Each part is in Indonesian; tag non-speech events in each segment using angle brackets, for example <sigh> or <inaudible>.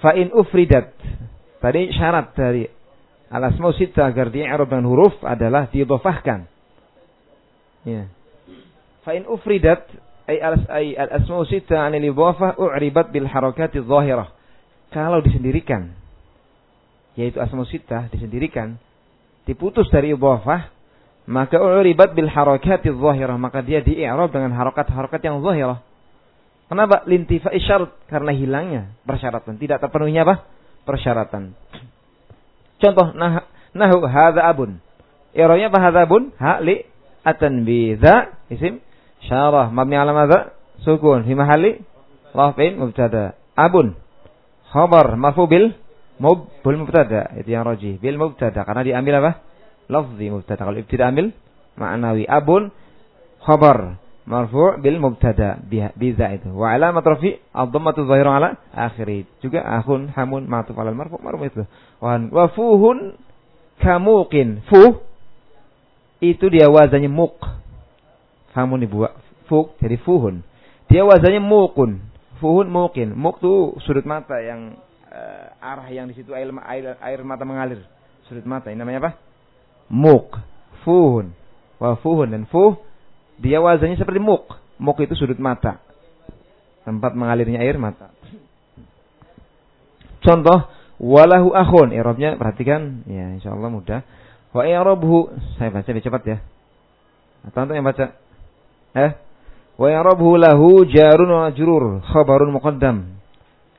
Fa in ufridat. Tadi syarat dari al-asma'u sita agar i'rab dengan huruf adalah diidhafahkan. Ya. Fa in ufridat ay al-asma'u sita 'an al-idhafah u'ribat bil harakati dhahirah. Kalau disendirikan yaitu asma'u sita disendirikan diputus dari idhafah maka u'ribat bil harakati dhahirah maka dia di-i'rab dengan harakat-harakat yang zahirah. Kenapa? Lintifa syarat karena hilangnya persyaratan, tidak terpenuhinya apa? persyaratan. Contoh nah nahu hadza abun. Iranya apa hadza abun? Ha li at-tanbih. isim syarah mabni ala madza? Sukun fi mahalli raf'in mubtada. Abun khabar marfu bil mub bil mubtada itu yang rajih bil mubtada karena diambil apa? Lafzi mubtada. Kalau ibtida ambil ma'nawi abun khabar marfu' bil mubtada biza itu. Wa alamat rafi ad-dhammatu dhahira ala akhiri. Juga akhun hamun ma'tuf ala marfu' marfu' itu. Wa fuhun kamuqin. Fuh itu dia wazannya muk. Fahamun ibu fuk jadi fuhun. Dia wazannya mukun. Fuhun mukin. Muk tuh sudut mata yang uh, arah yang di situ air, air air mata mengalir. Sudut mata. Ini namanya apa? Muk. Fuhun. Wa fuhun dan fuh dia wazannya seperti muk. Muk itu sudut mata. Tempat mengalirnya air mata. Contoh walahu akhun. Irobnya perhatikan ya insyaallah mudah. Wa i'rabhu saya baca lebih cepat ya. Atau yang baca? Eh? Wa i'rabhu lahu jarun wa majrur, khabarun muqaddam.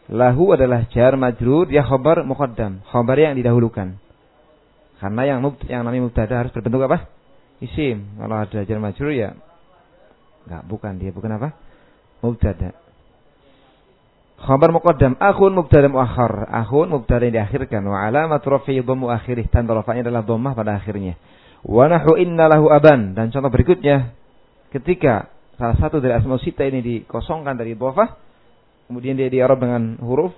Lahu adalah jar majrur ya khabar muqaddam, khabar yang didahulukan. Karena yang yang namanya mubtada harus berbentuk apa? Isim. Kalau ada jar majrur ya enggak bukan dia, bukan apa? Mubtada. Khabar muqaddam akhun mubtada muakhar. Akhun mubtada yang diakhirkan wa alamat rafi'i dhammu akhirih. Tanda rafa'nya adalah dhammah pada akhirnya. Wa nahu inna lahu aban dan contoh berikutnya ketika salah satu dari asma sita ini dikosongkan dari dhafah kemudian dia diarab dengan huruf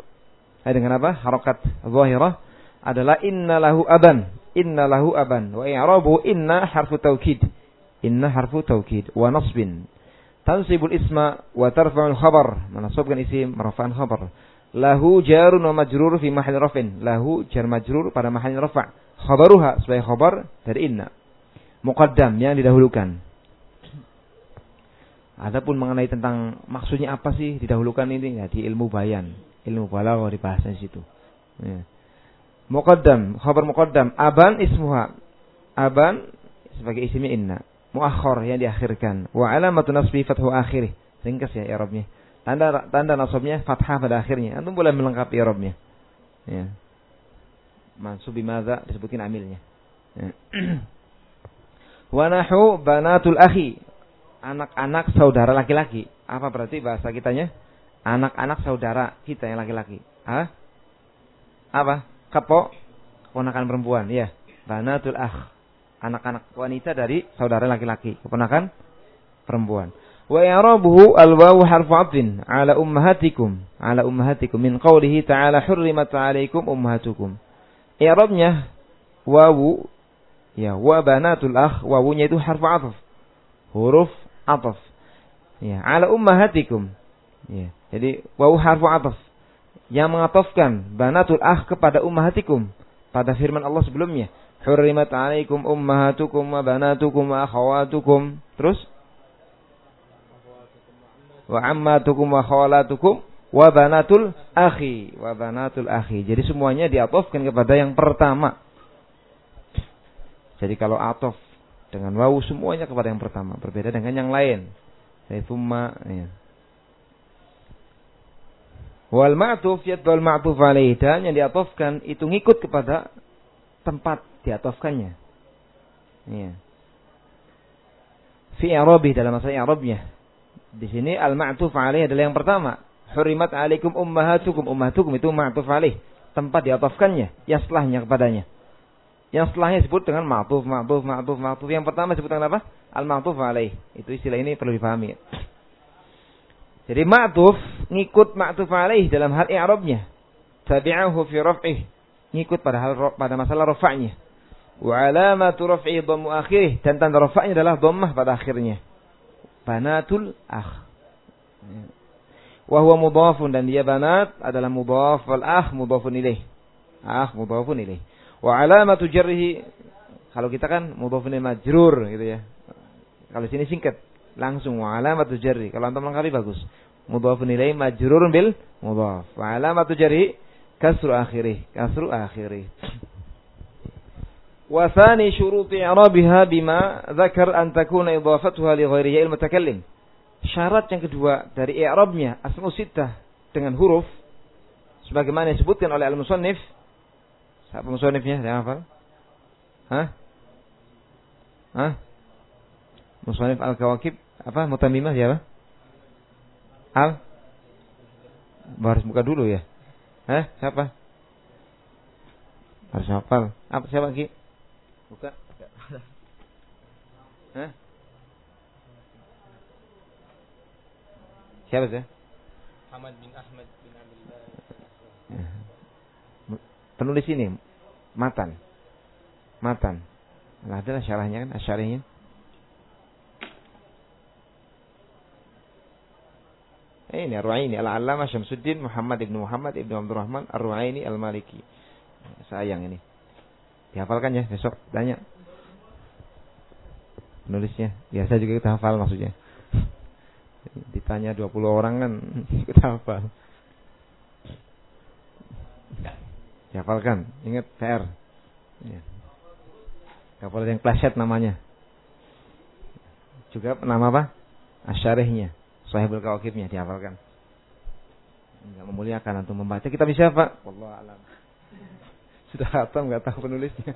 eh, dengan apa? harakat zahirah adalah inna lahu aban. Inna lahu aban wa i'rabu inna harfu taukid. Inna harfu taukid wa nasbin. Tansibul isma wa tarfa'ul khabar. Menasabkan isim marfa'an khabar. Lahu jarun wa majrur fi mahall rafin. Lahu jar majrur pada mahall rafa' khabaruha sebagai khabar dari inna. Muqaddam yang didahulukan. Adapun mengenai tentang maksudnya apa sih didahulukan ini? Ya di ilmu bayan, ilmu balaghah dibahas di situ. Ya. Muqaddam, khabar muqaddam, aban ismuha. Aban sebagai isimnya inna muakhir yang diakhirkan. Wa alamatu nasbi fathu akhirih. Ringkas ya i'rabnya. Tanda tanda nasabnya fathah pada akhirnya. Antum boleh melengkapi i'rabnya. Ya. Mansub bimadza disebutkan amilnya. Ya. <clears throat> Nahu banatul akhi. Anak-anak saudara laki-laki. Apa berarti bahasa kitanya? Anak-anak saudara kita yang laki-laki. Hah? Apa? Kepo? Keponakan perempuan, ya. Banatul akh anak-anak wanita dari saudara laki-laki, keponakan perempuan. Wa i'rabuhu al-wawu harfu 'atfin 'ala ummahatikum, 'ala ummahatikum min qawlihi ta'ala hurrimat 'alaikum ummahatukum. I'rabnya wawu ya wa banatul akh wawunya itu harfu 'athf. Huruf 'athf. Ya, 'ala ummahatikum. Ya, jadi wawu harfu 'athf yang mengatofkan banatul akh kepada ummahatikum pada firman Allah sebelumnya Hurrimat alaikum ummahatukum wa banatukum wa akhawatukum. Terus? Wa ammatukum wa khawalatukum wa banatul akhi. Wa banatul akhi. Jadi semuanya diatofkan kepada yang pertama. Jadi kalau atof dengan wawu semuanya kepada yang pertama. Berbeda dengan yang lain. Saya thumma. Ya. Wal ma'tuf yadbal ma'tuf alaih. Dan yang diatofkan itu ngikut kepada tempat diatofkannya. Iya. Fi i'rabi dalam masa i'rabnya. Di sini al-ma'tuf alaih adalah yang pertama. Hurimat alaikum ummahatukum. Ummahatukum itu ma'tuf alaih. Tempat diatofkannya. Yang setelahnya kepadanya. Yang setelahnya disebut dengan ma'tuf, ma'tuf, ma'tuf, ma'tuf. Yang pertama disebut dengan apa? Al-ma'tuf alaih. Itu istilah ini perlu dipahami. Jadi ma'tuf ngikut ma'tuf alaih dalam hal i'rabnya. Tabi'ahu fi raf'ih. Ngikut pada hal pada masalah rafa'nya. Wa alamatu raf'i dhammu akhirih dan tanda rafa'nya adalah dhammah pada akhirnya. Banatul akh. Wa huwa mudhafun dan dia banat adalah mudhaf wal ah mudhafun ilaih. Ah mudhafun ilaih. Wa alamatu jarrihi kalau kita kan mudhafun majrur gitu ya. Kalau sini singkat langsung wa alamatu jarri. Kalau antum lengkapi bagus. Mudhafun ilaih majrurun bil mudhaf. Wa alamatu jarri kasru akhirih, kasru akhirih. I'rabiha bima dzakar an takuna idafatuha li ghairi al-mutakallim. Syarat yang kedua dari i'rabnya asma sittah dengan huruf sebagaimana disebutkan oleh al-musannif. Siapa musannifnya? Yang hafal? Hah? Hah? Musannif Al-Kawakib apa? Mutamimah siapa? Al? Harus buka dulu ya. Hah? Siapa? Harus hafal. Apa siapa lagi? Buka. <laughs> Hah? Siapa sih? Ahmad bin Ahmad bin Abdullah. Penulis ini matan. Matan. Nah, adalah syarahnya kan, asyarinya. Ini Ar-Ru'aini Al-Allamah Syamsuddin Muhammad ibn Muhammad ibn Abdurrahman Ar-Ru'aini Al-Maliki. Sayang ini. Dihafalkan ya besok tanya. Penulisnya. Biasa juga kita hafal maksudnya. <laughs> Ditanya 20 orang kan <laughs> kita hafal. Dihafalkan. Ingat PR. Ya. Boleh yang klasyat namanya. Juga nama apa? Asyarihnya. Sahibul Kawakibnya dihafalkan. Enggak memuliakan untuk membaca. Kita bisa? Allah alam. <laughs> Sudah hatam nggak tahu penulisnya.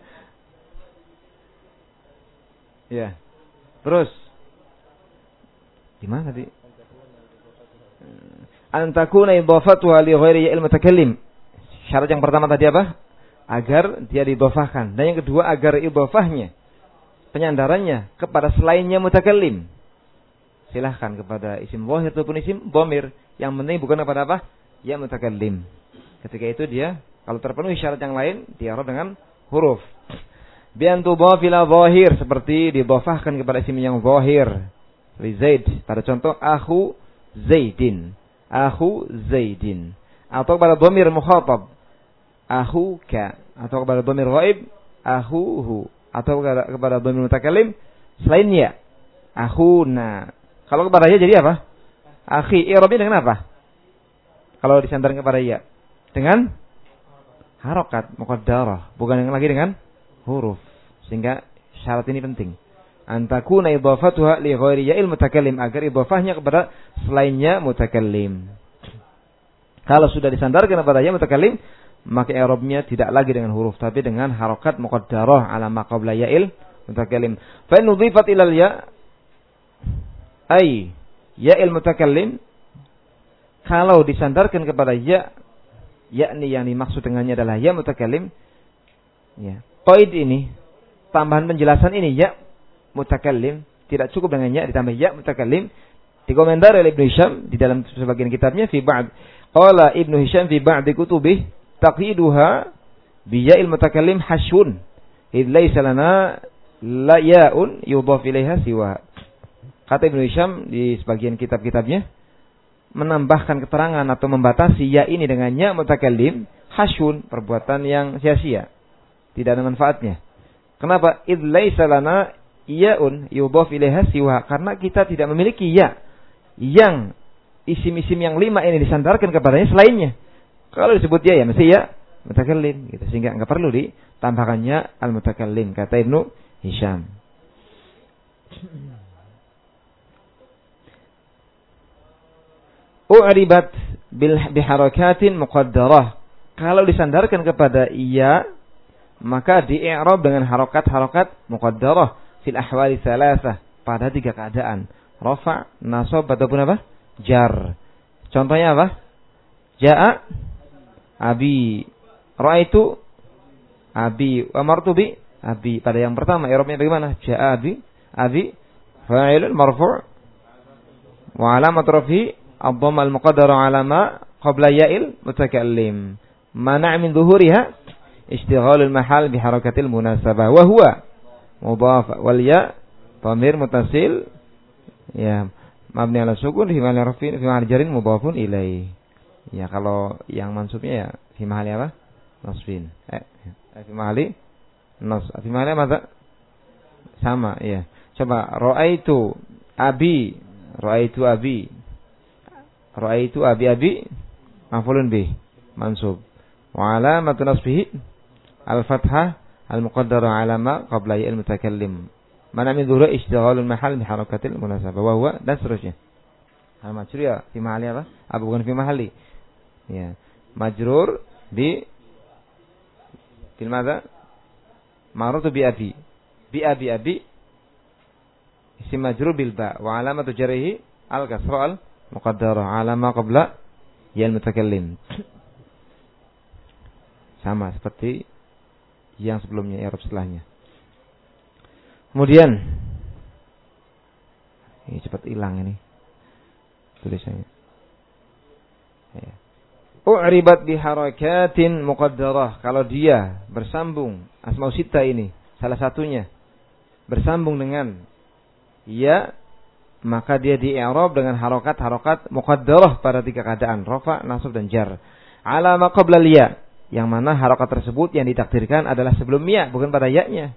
Ya. Terus. Di mana tadi? Antakuna idhafatuha li ghairi ilmu mutakallim. Syarat yang pertama tadi apa? Agar dia didofahkan. Dan yang kedua agar idhafahnya penyandarannya kepada selainnya mutakallim silahkan kepada isim wahid ataupun isim bomir. Yang penting bukan kepada apa? Ya mutakallim. Ketika itu dia kalau terpenuhi syarat yang lain diarah dengan huruf. Bian tudhafila zahir seperti didhafahkan kepada isim yang zahir. Li Zaid. Pada contoh aku Zaidin. Aku Zaidin. Atau kepada dhamir mukhatab. Aku ka. Atau kepada dhamir ghaib. Aku hu. Atau kepada dhamir mutakallim selainnya. Aku na. Kalau kepada ya jadi apa? Akhi. I'rabnya dengan apa? Kalau disandarkan kepada ya. Dengan harokat muqaddarah. Bukan yang lagi dengan huruf. Sehingga syarat ini penting. Antakuna idhafatuha li ghairi ya'il mutakallim. Agar idhafahnya kepada selainnya mutakallim. Kalau sudah disandarkan kepada ya mutakallim. Maka i'rabnya tidak lagi dengan huruf. Tapi dengan harokat muqaddarah ala maqabla ya'il mutakallim. Fa ilal ya' ai ya il mutakallim kalau disandarkan kepada ya yakni yang dimaksud dengannya adalah ya mutakallim ya qaid ini tambahan penjelasan ini ya mutakallim tidak cukup dengan ya ditambah ya mutakallim dikomentar oleh Ibnu Hisham di dalam sebagian kitabnya fi ba'd. Qala Ibnu Hisham fi ba'd kutubih taqiduha bi ya'il mutakallim hashun id laysa lana la ya'un yudhaf ilaiha siwa Kata Ibnu Hisham di sebagian kitab-kitabnya menambahkan keterangan atau membatasi ya ini dengannya mutakallim hasyun perbuatan yang sia-sia. Tidak ada manfaatnya. Kenapa? Id laisa lana yaun yudhaf ilaiha siwa. Karena kita tidak memiliki ya yang isim-isim yang lima ini disandarkan kepadanya selainnya. Kalau disebut ya ya mesti ya mutakallim gitu. Sehingga enggak perlu ditambahkannya al mutakallim kata Ibnu Hisham u'ribat bil biharakatin muqaddarah. Kalau disandarkan kepada iya, maka di i'rab dengan harokat-harokat muqaddarah fil ahwali salasah pada tiga keadaan. Rafa, nasab ataupun apa? Jar. Contohnya apa? Ja'a abi. Ra'aitu abi. Amartu bi abi. Pada yang pertama i'rabnya bagaimana? Ja'a abi. Abi fa'ilun marfu' wa alamat Abom al-muqaddaru alama. qabla ya'il mutakallim. Mana' min zuhuriha istighalul mahal bi harakatil munasabah wa huwa mudhaf wal ya dhamir mutasil ya mabni ala sukun fi mahalli rafin fi mahalli jarin mudhafun. Ya kalau yang mansubnya ya fi mahalli apa? Nasbin. Eh, fi mahalli nas. Fi mahalli apa? Sama, ya. Coba ra'aitu abi, ra'aitu abi. Raaitu abi abi maf'ulun bih mansub. Wa alamatu nasbihi al-fathah al-muqaddara ala ma qabla ya al-mutakallim. Mana min dhuhur istighalul mahal bi harakatil munasabah wa huwa dan seterusnya. Al majrur ya fi mahali apa? Apa bukan fi mahali? Ya. Majrur bi fil madza? Maratu bi abi. Bi abi abi isim majrur bil ba wa alamatu jarrihi al kasra al muqaddara ala ma qabla ya al mutakallim. Sama seperti yang sebelumnya Arab setelahnya. Kemudian ini cepat hilang ini tulisannya. Ya. U'ribat biharakatin muqaddarah. Kalau dia bersambung asma sita ini salah satunya bersambung dengan ya maka dia di i'rab dengan harokat-harokat muqaddarah pada tiga keadaan rafa, nasab dan jar. Alama qabla ya yang mana harokat tersebut yang ditakdirkan adalah sebelum ya bukan pada ya-nya.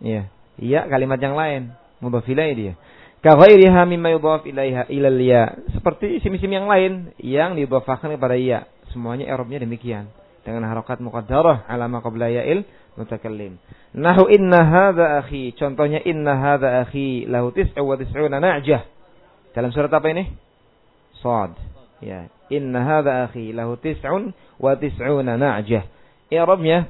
Ya. Iya kalimat yang lain. Mudhaf ilaih dia. Kaghairiha mimma yudhaf ilaiha ilal ya. Seperti isim-isim yang lain yang didhafahkan kepada ya. Semuanya i'rabnya demikian. Dengan harokat muqaddarah alama qabla ya'il mutakallim. Nahu inna hadha akhi. Contohnya inna hadha akhi lahu tis'u wa tis'una na'jah. Dalam surat apa ini? Sad. Ya. Inna hadha akhi lahu tis'un wa tis'una na'jah. I'rabnya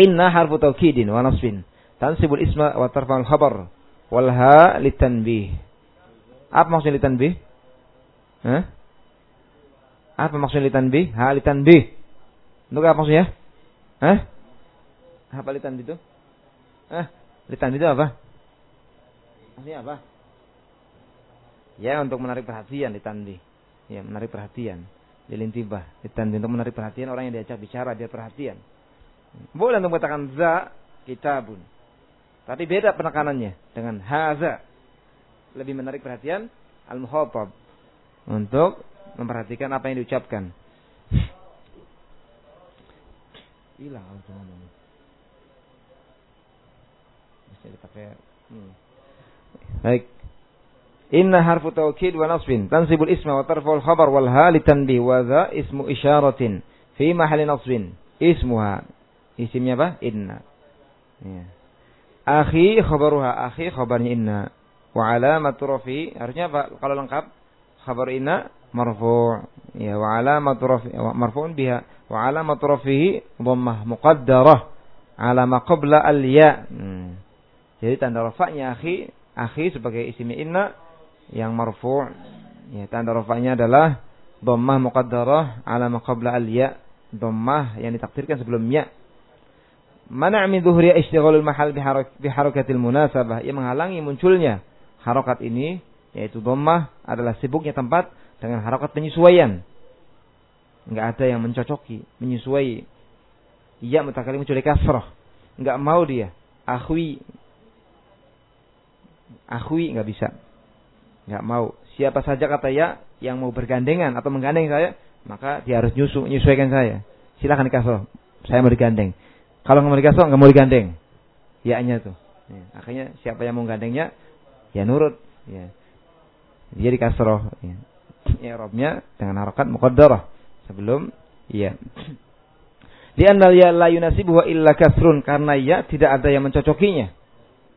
inna harfu taukidin wa nasbin tansibul isma wa tarfa'ul khabar wal ha litanbih. Apa maksudnya litanbih? Hah? Apa maksudnya litanbih? Ha litanbih. Untuk apa maksudnya? Hah? Apa litanbih itu? Hah? Litanbih itu apa? Maksudnya apa? Ya untuk menarik perhatian litanbih. Ya menarik perhatian. Lilintibah. Litanbih untuk menarik perhatian orang yang diajak bicara dia perhatian. Boleh untuk mengatakan za kitabun. Tapi beda penekanannya dengan haza. Lebih menarik perhatian al-muhatab untuk memperhatikan apa yang diucapkan. Hilang ini. Bisa dipakai. Hmm. Baik. Inna harfu taukid wa nasbin tansibul isma wa tarful khabar wal ha litanbih wa dha ismu isyaratin fi mahalli nasbin ismuha isimnya apa? Inna. Ya. Akhi khabaruha akhi khabarnya inna. Wa alamatu rafi harusnya apa kalau lengkap? Khabar inna marfu. Ya wa alamatu rafi marfu'un biha wa alamatu rafihi dhammah muqaddarah ala ma qabla al ya. Hmm. Jadi tanda rafa'nya akhi akhi sebagai isimnya inna yang marfu' ya tanda rafa'nya adalah dhammah muqaddarah ala ma qabla al ya. Dhammah yang ditakdirkan sebelum ya mana min dhuhri istighalul mahal biharakatil munasabah yang menghalangi munculnya harokat ini yaitu dhammah adalah sibuknya tempat dengan harokat penyesuaian. Enggak ada yang mencocoki, menyesuai. Iya mutakallim muncul kasrah. Enggak mau dia. Akhwi. Akhwi enggak bisa. Enggak mau. Siapa saja kata ya yang mau bergandengan atau menggandeng saya, maka dia harus nyusu, menyesuaikan saya. Silakan kasrah. Saya mau digandeng. Kalau nggak mau dikasih nggak mau digandeng. Ya-nya tuh. Ya. Akhirnya siapa yang mau gandengnya, ya nurut. Ya. Dia dikasroh. Ya. ya robnya dengan harokat muqaddarah. Sebelum ya. Di anal ya la yunasibuhu illa kasrun karena ya tidak ada yang mencocokinya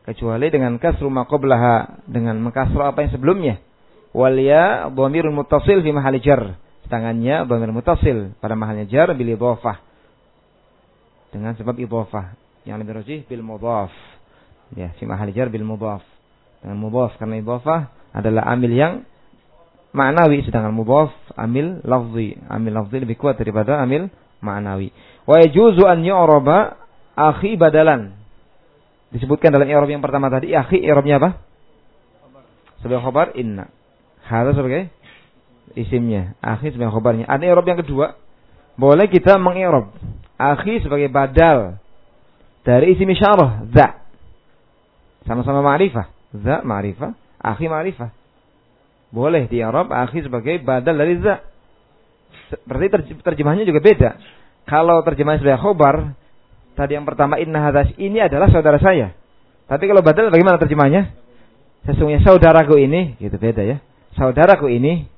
kecuali dengan kasru maqablaha dengan mengkasro apa yang sebelumnya. Wal ya dhamirun muttasil fi mahali jar. Sedangkannya dhamir muttasil pada mahalnya jar bil idhafah dengan sebab idhafah yang lebih rajih bil mudhaf ya fi mahal jar bil mudhaf dengan mudhaf karena idhafah adalah amil yang maknawi sedangkan mudhaf amil lafzi. Amil lafzi lebih kuat daripada amil maknawi wa yajuzu an yu'raba akhi badalan. Disebutkan dalam i'rab yang pertama tadi akhi i'rabnya apa? Sebagai khabar inna. Hadza sebagai isimnya. Akhi sebagai khabarnya ada i'rab yang kedua. Boleh kita mengi'rab akhi sebagai badal dari isim isyarah za. Sama-sama ma'rifah. Za ma'rifah, akhi ma'rifah. Boleh di Arab akhi sebagai badal dari za. Berarti terjemahnya juga beda. Kalau terjemahnya sebagai khobar, tadi yang pertama inna hadas ini adalah saudara saya. Tapi kalau badal bagaimana terjemahnya? Sesungguhnya saudaraku ini, gitu beda ya. Saudaraku ini,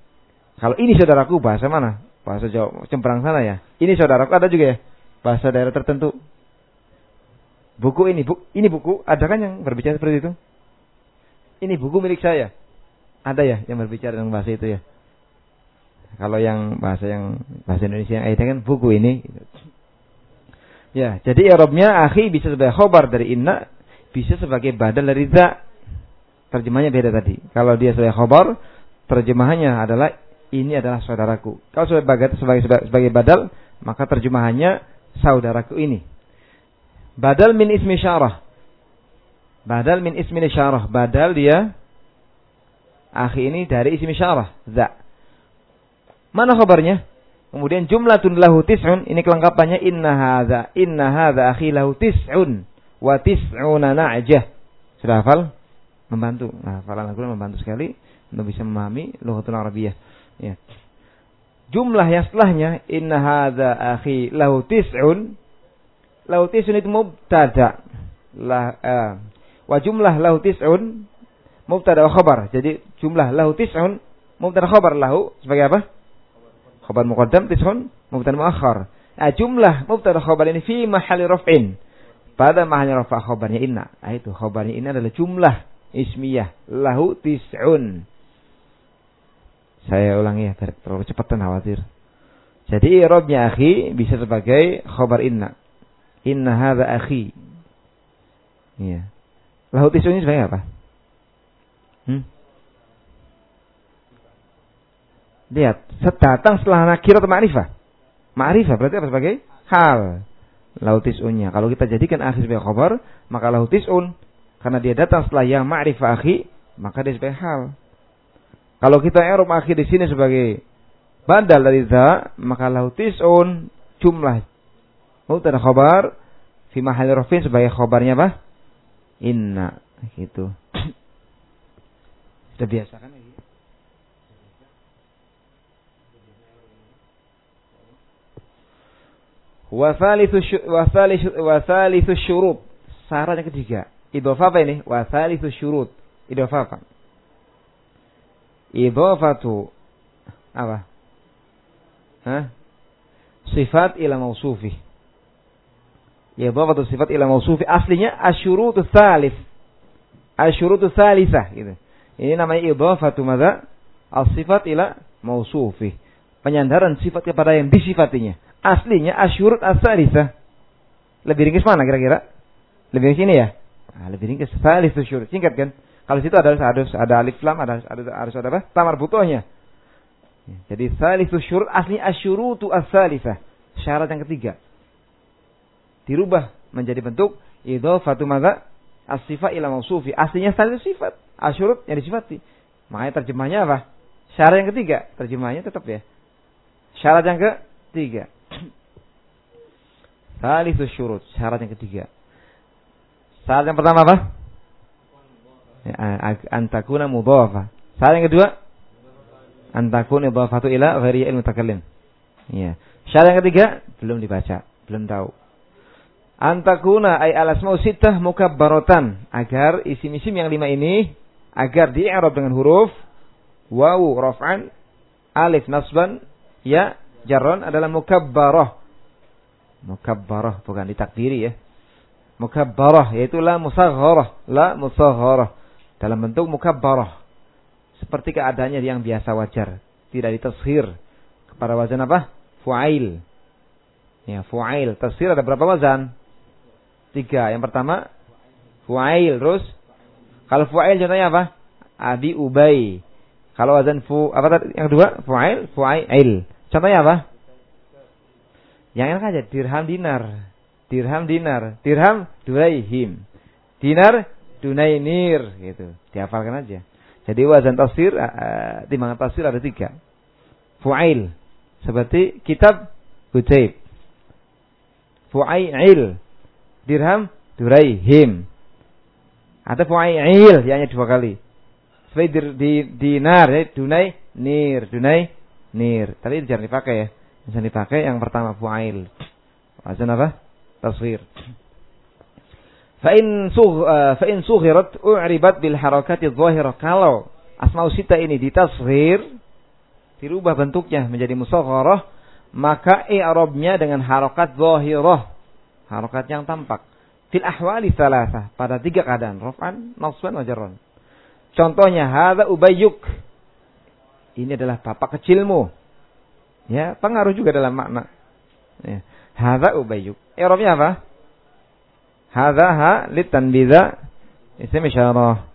kalau ini saudaraku bahasa mana? Bahasa Jawa, Cemperang sana ya. Ini saudaraku ada juga ya. Bahasa daerah tertentu. Buku ini, bu, ini buku, ada kan yang berbicara seperti itu? Ini buku milik saya. Ada ya yang berbicara dengan bahasa itu ya. Kalau yang bahasa yang bahasa Indonesia yang ayatnya kan buku ini. Ya, jadi Arabnya akhi bisa sebagai khobar dari inna, bisa sebagai badal dari za. Terjemahnya beda tadi. Kalau dia sebagai khobar, terjemahannya adalah ini adalah saudaraku. Kalau sebagai sebagai sebagai badal, maka terjemahannya saudaraku ini. Badal min ismi syarah. Badal min ismi syarah. Badal dia akhi ini dari ismi syarah. Za. Mana kabarnya? Kemudian jumlatun lahu tis'un, ini kelengkapannya inna hadza, inna hadza akhi lahu tis'un wa tis'una na'jah. Sudah hafal? Membantu. Nah, hafalan aku membantu sekali untuk bisa memahami lughatul Arabiyah. Ya. Jumlah yang setelahnya inna hadza akhi lahu tis'un lahu tis'un itu mubtada. Lah uh, wa jumlah lahu tis'un mubtada wa khabar. Jadi jumlah lahu tis'un mubtada khabar lahu sebagai apa? Khabar muqaddam tis'un mubtada muakhar. Nah, jumlah mubtada khabar ini fi mahali raf'in. Pada mahalnya rafa khabarnya inna. Nah, itu khabarnya inna adalah jumlah ismiyah lahu tis'un. Saya ulangi ya, terlalu cepat dan khawatir. Jadi i'rabnya akhi bisa sebagai khabar inna. Inna hadza akhi. Iya. Lahu tis'un ini sebagai apa? Hmm? Lihat, datang setelah nakir atau ma'rifah. Ma'rifah berarti apa sebagai hal. Lautis'unnya. Kalau kita jadikan akhir sebagai khabar, maka lautis'un. Karena dia datang setelah yang ma'rifah akhi, maka dia sebagai hal. Kalau kita erum akhir di sini sebagai badal dari za, maka lautis'un jumlah mubtada khabar fi mahali rafin sebagai khabarnya apa? Inna gitu. Sudah biasa kan ini? Wasalithu syurut. Syarat yang ketiga. Idhofah apa ini? Wasalithu syurut. Idhofah apa? Idhofatu apa? Hah? Sifat ila mausufi. Idhofatu sifat ila mausufi. Aslinya asyurutu thalith. Asyurutu thalithah. Gitu. Ini namanya idhafatu madza? As-sifat ila mausufi. Penyandaran sifat kepada yang disifatinya. Aslinya asyurut as-salisa. Lebih ringkis mana kira-kira? Lebih ringkis ini ya? Nah, lebih ringkis salis syurut. Singkat kan? Kalau situ ada harus ada alif lam, ada ada harus ada apa? Tamar butuhnya. Jadi salis syurut asli asyurutu as-salisa. Syarat yang ketiga. Dirubah menjadi bentuk idhafatu madza? As-sifat ila mausufi. Aslinya salis sifat asyurut yang disifati. Makanya terjemahnya apa? Syarat yang ketiga. Terjemahnya tetap ya. Syarat yang ketiga. <clears throat> Salisu syurut. Syarat yang ketiga. Syarat yang pertama apa? Ya, antakuna mudhafa. Syarat yang kedua? Antakuna mudhafatu ila ghairi ilmu takallim. Ya. Syarat yang ketiga belum dibaca, belum tahu. Antakuna ay alasmau sittah mukabbaratan agar isim-isim yang lima ini agar di i'rab dengan huruf wawu raf'an, alif nasban, ya jarron adalah mukabbarah. Mukabbarah bukan ditakdiri ya. Mukabbarah yaitu la musagharah, la musagharah dalam bentuk mukabbarah. Seperti keadaannya yang biasa wajar, tidak ditashir kepada wazan apa? Fuail. Ya, fuail. Tashir ada berapa wazan? Tiga. Yang pertama fuail, terus kalau fu'ail contohnya apa? Abi Ubay. Kalau wazan fu apa tadi? Yang kedua fu'ail, fu'ail. Contohnya apa? Yang enak aja dirham dinar. Dirham dinar. Dirham duraihim. Dinar dunainir gitu. Dihafalkan aja. Jadi wazan tafsir uh, timbangan tafsir ada tiga. Fu'ail seperti kitab Hutaib. Fu'ail dirham duraihim. Ada fu'ail, hanya dua kali. seperti di, dinar ya, dunai nir, dunai nir. Tapi jangan dipakai ya. Jangan dipakai yang pertama fu'ail. Wazan apa? Tasghir. Fa'in sugh uh, fa'in sughirat u'ribat bil harakati dhahirah. Kalau asmaul sita ini ditasghir dirubah bentuknya menjadi musagharah, maka i'rabnya dengan harakat zahirah, harakat yang tampak. Fil ahwali salasah, pada tiga keadaan, raf'an, nasban, wa jarran. Contohnya hadza ubayyuk. Ini adalah bapak kecilmu. Ya, pengaruh juga dalam makna. Ya. Hadza ubayyuk. I'rabnya apa? Hadza ha litanbidha isim isyarah.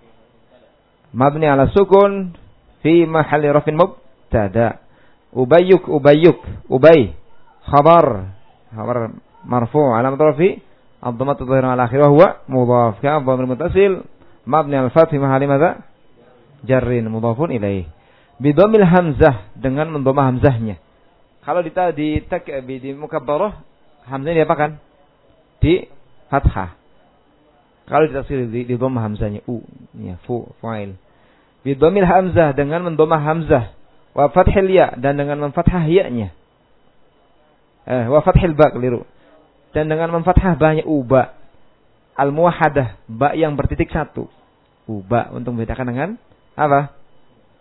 Mabni ala sukun fi mahalli rafin mubtada. Ubayyuk ubayyuk ubay khabar khabar marfu' alamat rafi الضمة الظاهرة على آخره وهو مضاف كان الضمير المتصل مبني على الفتح محل ماذا جر مضاف إليه bidomil hamzah dengan mendomah hamzahnya. Kalau di di tak di mukabbarah hamzahnya kan Di fathah. Kalau ditafsir di, di domah hamzahnya u ya fu fa'il. Bidomil hamzah dengan mendomah hamzah wa fathil ya dan dengan memfathah ya-nya. Eh wa fathil ba keliru. Dan dengan memfathah banyak uba. Al muwahadah ba yang bertitik satu. Uba untuk membedakan dengan apa?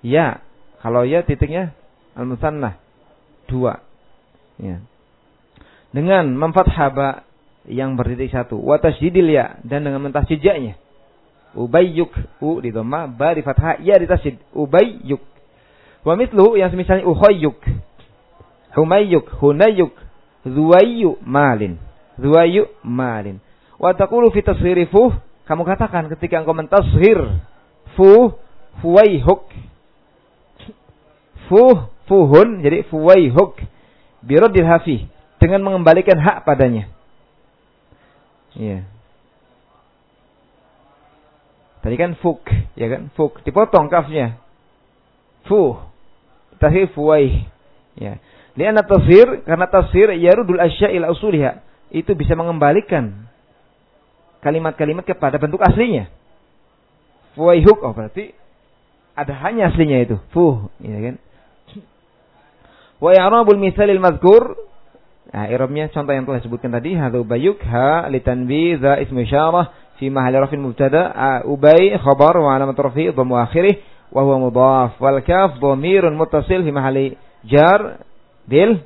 Ya. Kalau ya titiknya al musannah dua. Ya. Dengan memfathah ba yang bertitik satu. Wa tasydidil ya dan dengan mentasydidnya. Ubayyuk u di dhamma ba di fathah ya di tasydid. Ubayyuk. Wa mithlu yang semisalnya uhayyuk. Humayyuk, hunayyuk, zuwayyu malin. Zuwayu malin. Wa taqulu fi fuh. Kamu katakan ketika engkau mentashir fuh fuwaihuk. Fuh fuhun jadi fuwaihuk. Biradil hafi dengan mengembalikan hak padanya. Iya. Tadi kan fuk, ya kan? Fuk, dipotong kafnya. Fuh. Tahir fuwaih. Ya. Lian tasir karena tasir yarudul asya ila usuliha itu bisa mengembalikan kalimat-kalimat kepada bentuk aslinya. Fuwaihuk, oh berarti ada hanya aslinya itu. Fuh, ya kan? Wa i'rabul misalil mazkur Nah, i'rabnya contoh yang telah disebutkan tadi, hadzu bayuk ha litanbi za ismu isyarah fi mahalli rafin mubtada ubay khabar wa alamat rafi dhammu akhirih wa huwa mudhaf wal kaf dhamirun muttasil fi mahalli jar bil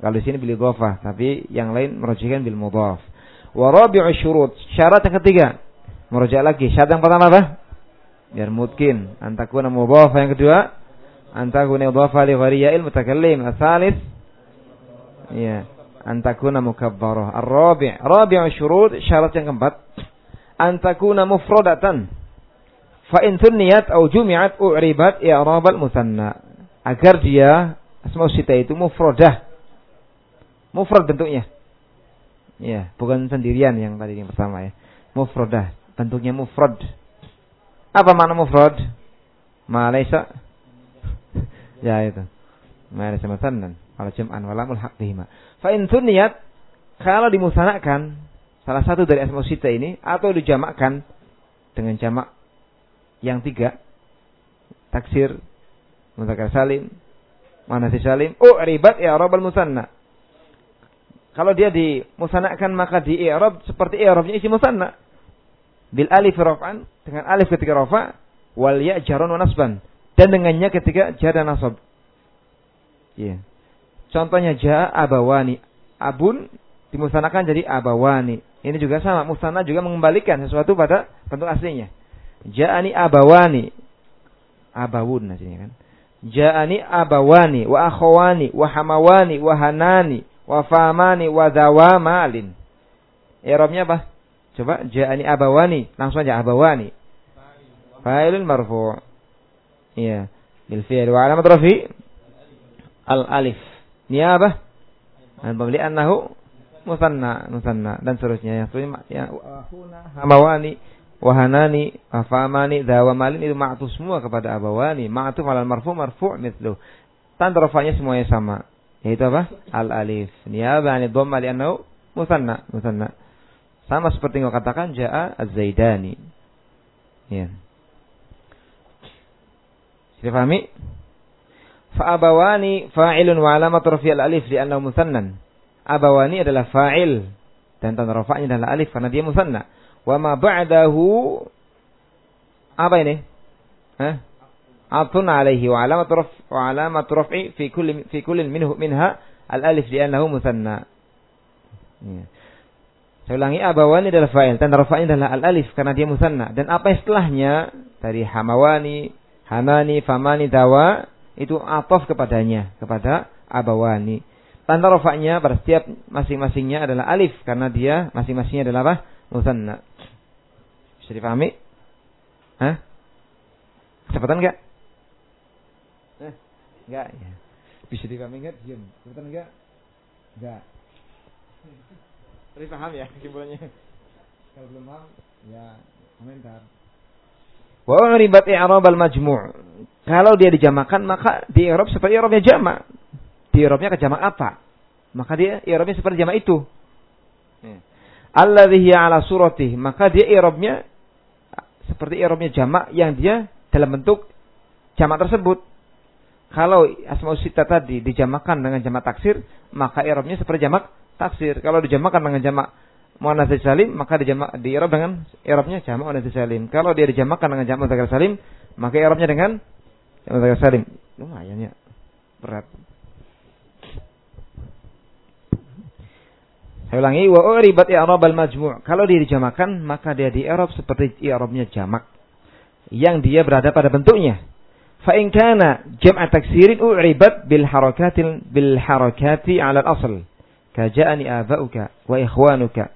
kalau di sini bil idhafah, tapi yang lain merujukkan bil mudhaf. Wa rabi'u syurut, syarat yang ketiga. Merujuk lagi, syarat yang pertama apa? Biar mungkin antakuna mudhaf yang kedua, antakuna idhafah li ghairi ya'il mutakallim. Asalis ya, antakuna mukabbarah. Ar-rabi', rabi'u syurut, syarat yang keempat, antakuna mufradatan. Fa in thunniyat au jumi'at u'ribat i'rabal musanna. Agar dia asma sita itu mufradah Mufrad bentuknya. Ya, bukan sendirian yang tadi yang pertama ya. Mufradah, bentuknya mufrad. Apa makna mufrad? Malaysa. <laughs> ya itu. Malaysa masanan. Kalau jam'an walamul haq bihima. Fa in kalau dimusanakan salah satu dari asma sita ini atau dijamakkan dengan jamak yang tiga taksir mudzakkar salim manasi salim oh ribat ya rabbal musanna kalau dia dimusanakan maka di i'rab seperti i'rabnya isi musanna. Bil alif raf'an dengan alif ketika rafa wal ya jaron wa nasban dan dengannya ketika jar dan nasab. Yeah. Contohnya ja abawani. Abun dimusanakan jadi abawani. Ini juga sama. Musana juga mengembalikan sesuatu pada bentuk aslinya. Ja'ani abawani. Abawun aslinya kan. Ja'ani abawani wa akhawani wa hamawani wa hanani wa famani wa apa? Coba ja'ani abawani, langsung aja abawani. Fa'ilun marfu'. Iya, bil fi'il wa alamat rafi. Al alif. Niyabah an pembeli annahu musanna, musanna. Dan seterusnya. Yang seterusnya ya hamawani wahanani afamani dawamalin itu ma'tuf semua kepada abawani. Ma'tuf alal marfu marfu mithlu. Tanda rafanya semuanya sama yaitu apa? Al-alif. Niyaba 'ani dhamma li'annahu musanna, musanna. Sama seperti yang katakan jaa az-zaidani. Ya. Sudah pahami? Fa'abawani fa'ilun wa alamat rafi al-alif li'annahu musannan. Abawani adalah fa'il dan tanda rafa'nya adalah alif karena dia musanna. Wa ma ba'dahu apa ini? Hah? Atun alaihi wa alamat raf wa alamat raf'i fi kulli fi kulli minhu minha al-alif li'annahu musanna. Ya. Saya ulangi abawani adalah fa'il, tanda rafa'nya adalah al-alif karena dia musanna dan apa setelahnya dari hamawani, hamani, famani, dawa itu atof kepadanya, kepada abawani. Tanda rafa'nya pada setiap masing-masingnya adalah alif karena dia masing-masingnya adalah apa? Musanna. Bisa dipahami? Hah? Kecepatan enggak? Enggak ya. Bisa dipahami enggak? Diam. Kecepatan enggak? Enggak. Tapi paham ya kesimpulannya. Kalau belum paham, ya komentar. Wa ribat i'rab al-majmu'. Kalau dia dijamakan maka di i'rab seperti i'rabnya jamak. Di i'rabnya ke jamak apa? Maka dia i'rabnya seperti jamak itu. Ya. Alladhi hiya ala surati, maka dia i'rabnya seperti i'rabnya jamak yang dia dalam bentuk jamak tersebut. Kalau asmaul sita tadi dijamakan dengan jamak taksir, maka i'rabnya seperti jamak taksir. Kalau dijamakan dengan jamak muannats salim, maka dijamak di i'rab dengan i'rabnya jamak muannats salim. Kalau dia dijamakan dengan jamak mudzakkar salim, maka i'rabnya dengan jamak mudzakkar salim. Lumayan ya. Berat. Saya ulangi wa uribat i'rab al-majmu'. Kalau dia dijamakan, maka dia di i'rab seperti i'rabnya jamak yang dia berada pada bentuknya. Fa in kana jam'a taksirin uribat bil harakatil bil harakati 'ala al-asl. Kaja'ani aba'uka wa ikhwanuka.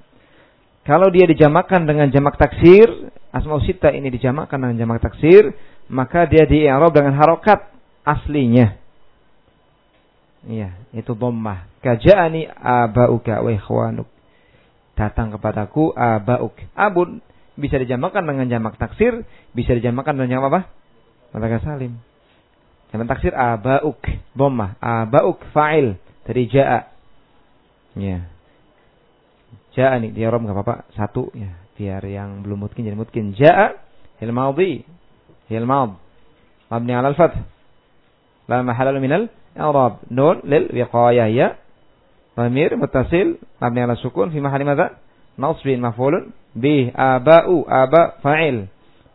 Kalau dia dijamakan dengan jamak taksir, asma'u sita ini dijamakan dengan jamak taksir, maka dia di i'rab dengan harokat aslinya. Iya, itu dhammah. Kaja'ani aba'uka wa ikhwanuk. Datang kepadaku aba'uk. Abun bisa dijamakan dengan jamak taksir, bisa dijamakan dengan jamak apa? Maka salim. Jamak taksir aba'uk, dhammah. Aba'uk fa'il dari ja'a. Ya. Ja'a nih, dia rom enggak apa-apa. Satu ya, biar yang belum mungkin jadi mungkin. Ja'a hil madhi. Hil. Mabni 'ala al-fath. La mahalla min al-i'rab. Nun lil wiqayah ya. Dhamir muttasil mabni 'ala sukun fi madza? Nasbin maf'ulun bih aba'u aba fa'il.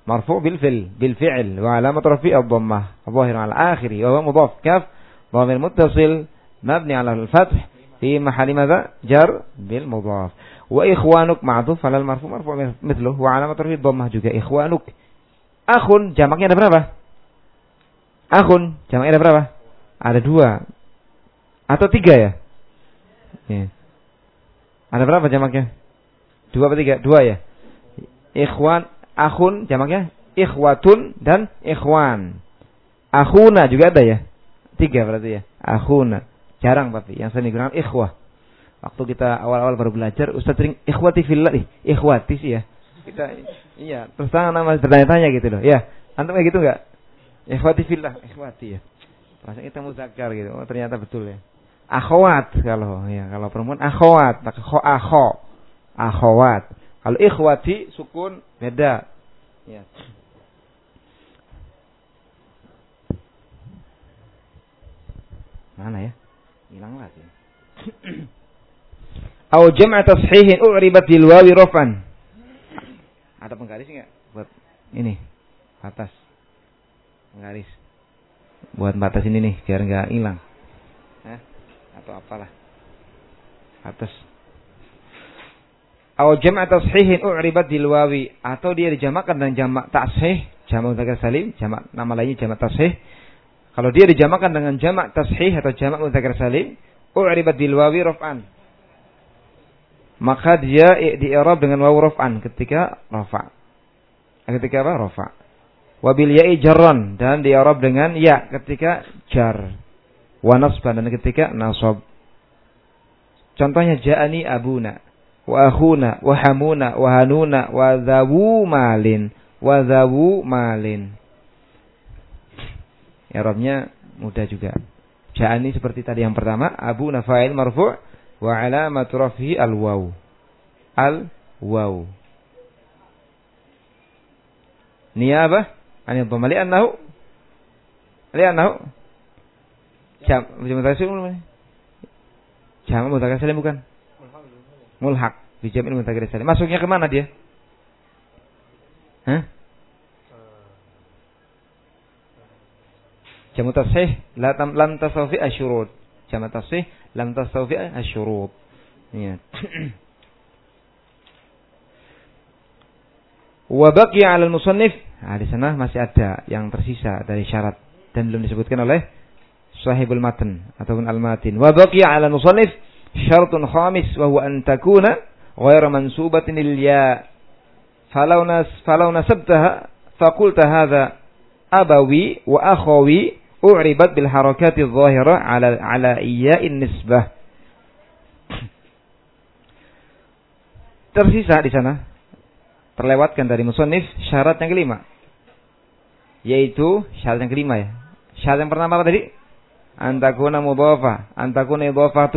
مرفوع بالفعل بالفعل. وعلامة رفيع الضمة. الظاهر على آخره وهو مضاف. كاف. ضمير متصل مبني على الفتح في محل ماذا؟ جر بالمضاف. وإخوانك معذوف على المرفوع مرفوع مثله. وعلامة رفيع الضمة جوجا. إخوانك. أخ جمعك ada berapa؟ أخ جمعك ada berapa؟ على dua atau tiga ya؟ ada berapa jamaknya؟ dua atau tiga؟ dua إخوان. Akhun jamaknya ikhwatun dan ikhwan akhuna juga ada ya tiga berarti ya akhuna Jarang tapi yang sering digunakan ikhwah. Waktu kita awal-awal baru belajar, Ustaz sering ikhwati fillah nih, ikhwati sih ya. Kita iya, terus tangan nama bertanya-tanya gitu loh. Ya, antum kayak gitu enggak? Ikhwati fillah, ikhwati ya. Rasanya kita muzakkar gitu. Oh, ternyata betul ya. Akhwat kalau ya, kalau perempuan akhwat, maka kho akho. Akhwat. Kalau ikhwati sukun beda. Ya. Mana ya? hilang lagi. <clears throat> Au jam'a tashihin u'ribat bil wawi rafan. Ada penggaris enggak buat ini? Batas. Penggaris. Buat batas ini nih biar enggak hilang. Eh? Atau apalah. Batas. Au jam'a tashihin u'ribat bil wawi atau dia dijamakan dengan jamak tashih, jamak mudzakkar salim, jamak nama lainnya jamak tashih kalau dia dijamakan dengan jamak tashih atau jamak mudzakkar salim, u'ribat bil wawi raf'an. Maka dia di i'rab dengan wawu raf'an ketika rafa. Ketika apa? Rafa. Wa bil ya'i jarran dan di i'rab dengan ya ketika jar. Wa nasban dan ketika nasab. Contohnya ja'ani abuna wa akhuna wa hamuna wa hanuna wa dhawu malin wa dhawu malin. I'rabnya mudah juga. Ja'ani seperti tadi yang pertama, Abu Nafail marfu' wa alamatu rafhi al-waw. Al-waw. Niyabah anil dhamma annahu Li'annahu jam mutasil belum? Jam mutasil bukan? Mulhak. Dijamin mutasil salim. Masuknya ke mana dia? Hah? Jamu tasih la tam lam tasawfi asyurut. Jamu tasih lam tasawfi asyurut. Ya. <clears throat> Wa baqiya 'ala al-musannif. Nah, di sana masih ada yang tersisa dari syarat dan belum disebutkan oleh sahibul matan ataupun al-matin. Wa baqiya 'ala al-musannif syaratun khamis wa huwa an takuna ghayra mansubatin lil ya. Falau nas falau nasabtaha faqulta hadha abawi wa akhawi u'ribat bil harakati dhahira ala ala iyya'in nisbah. <clears throat> Tersisa di sana terlewatkan dari musannif syarat yang kelima. Yaitu syarat yang kelima ya. Syarat yang pertama apa tadi? Antakuna mudhafa, antakuna idhafa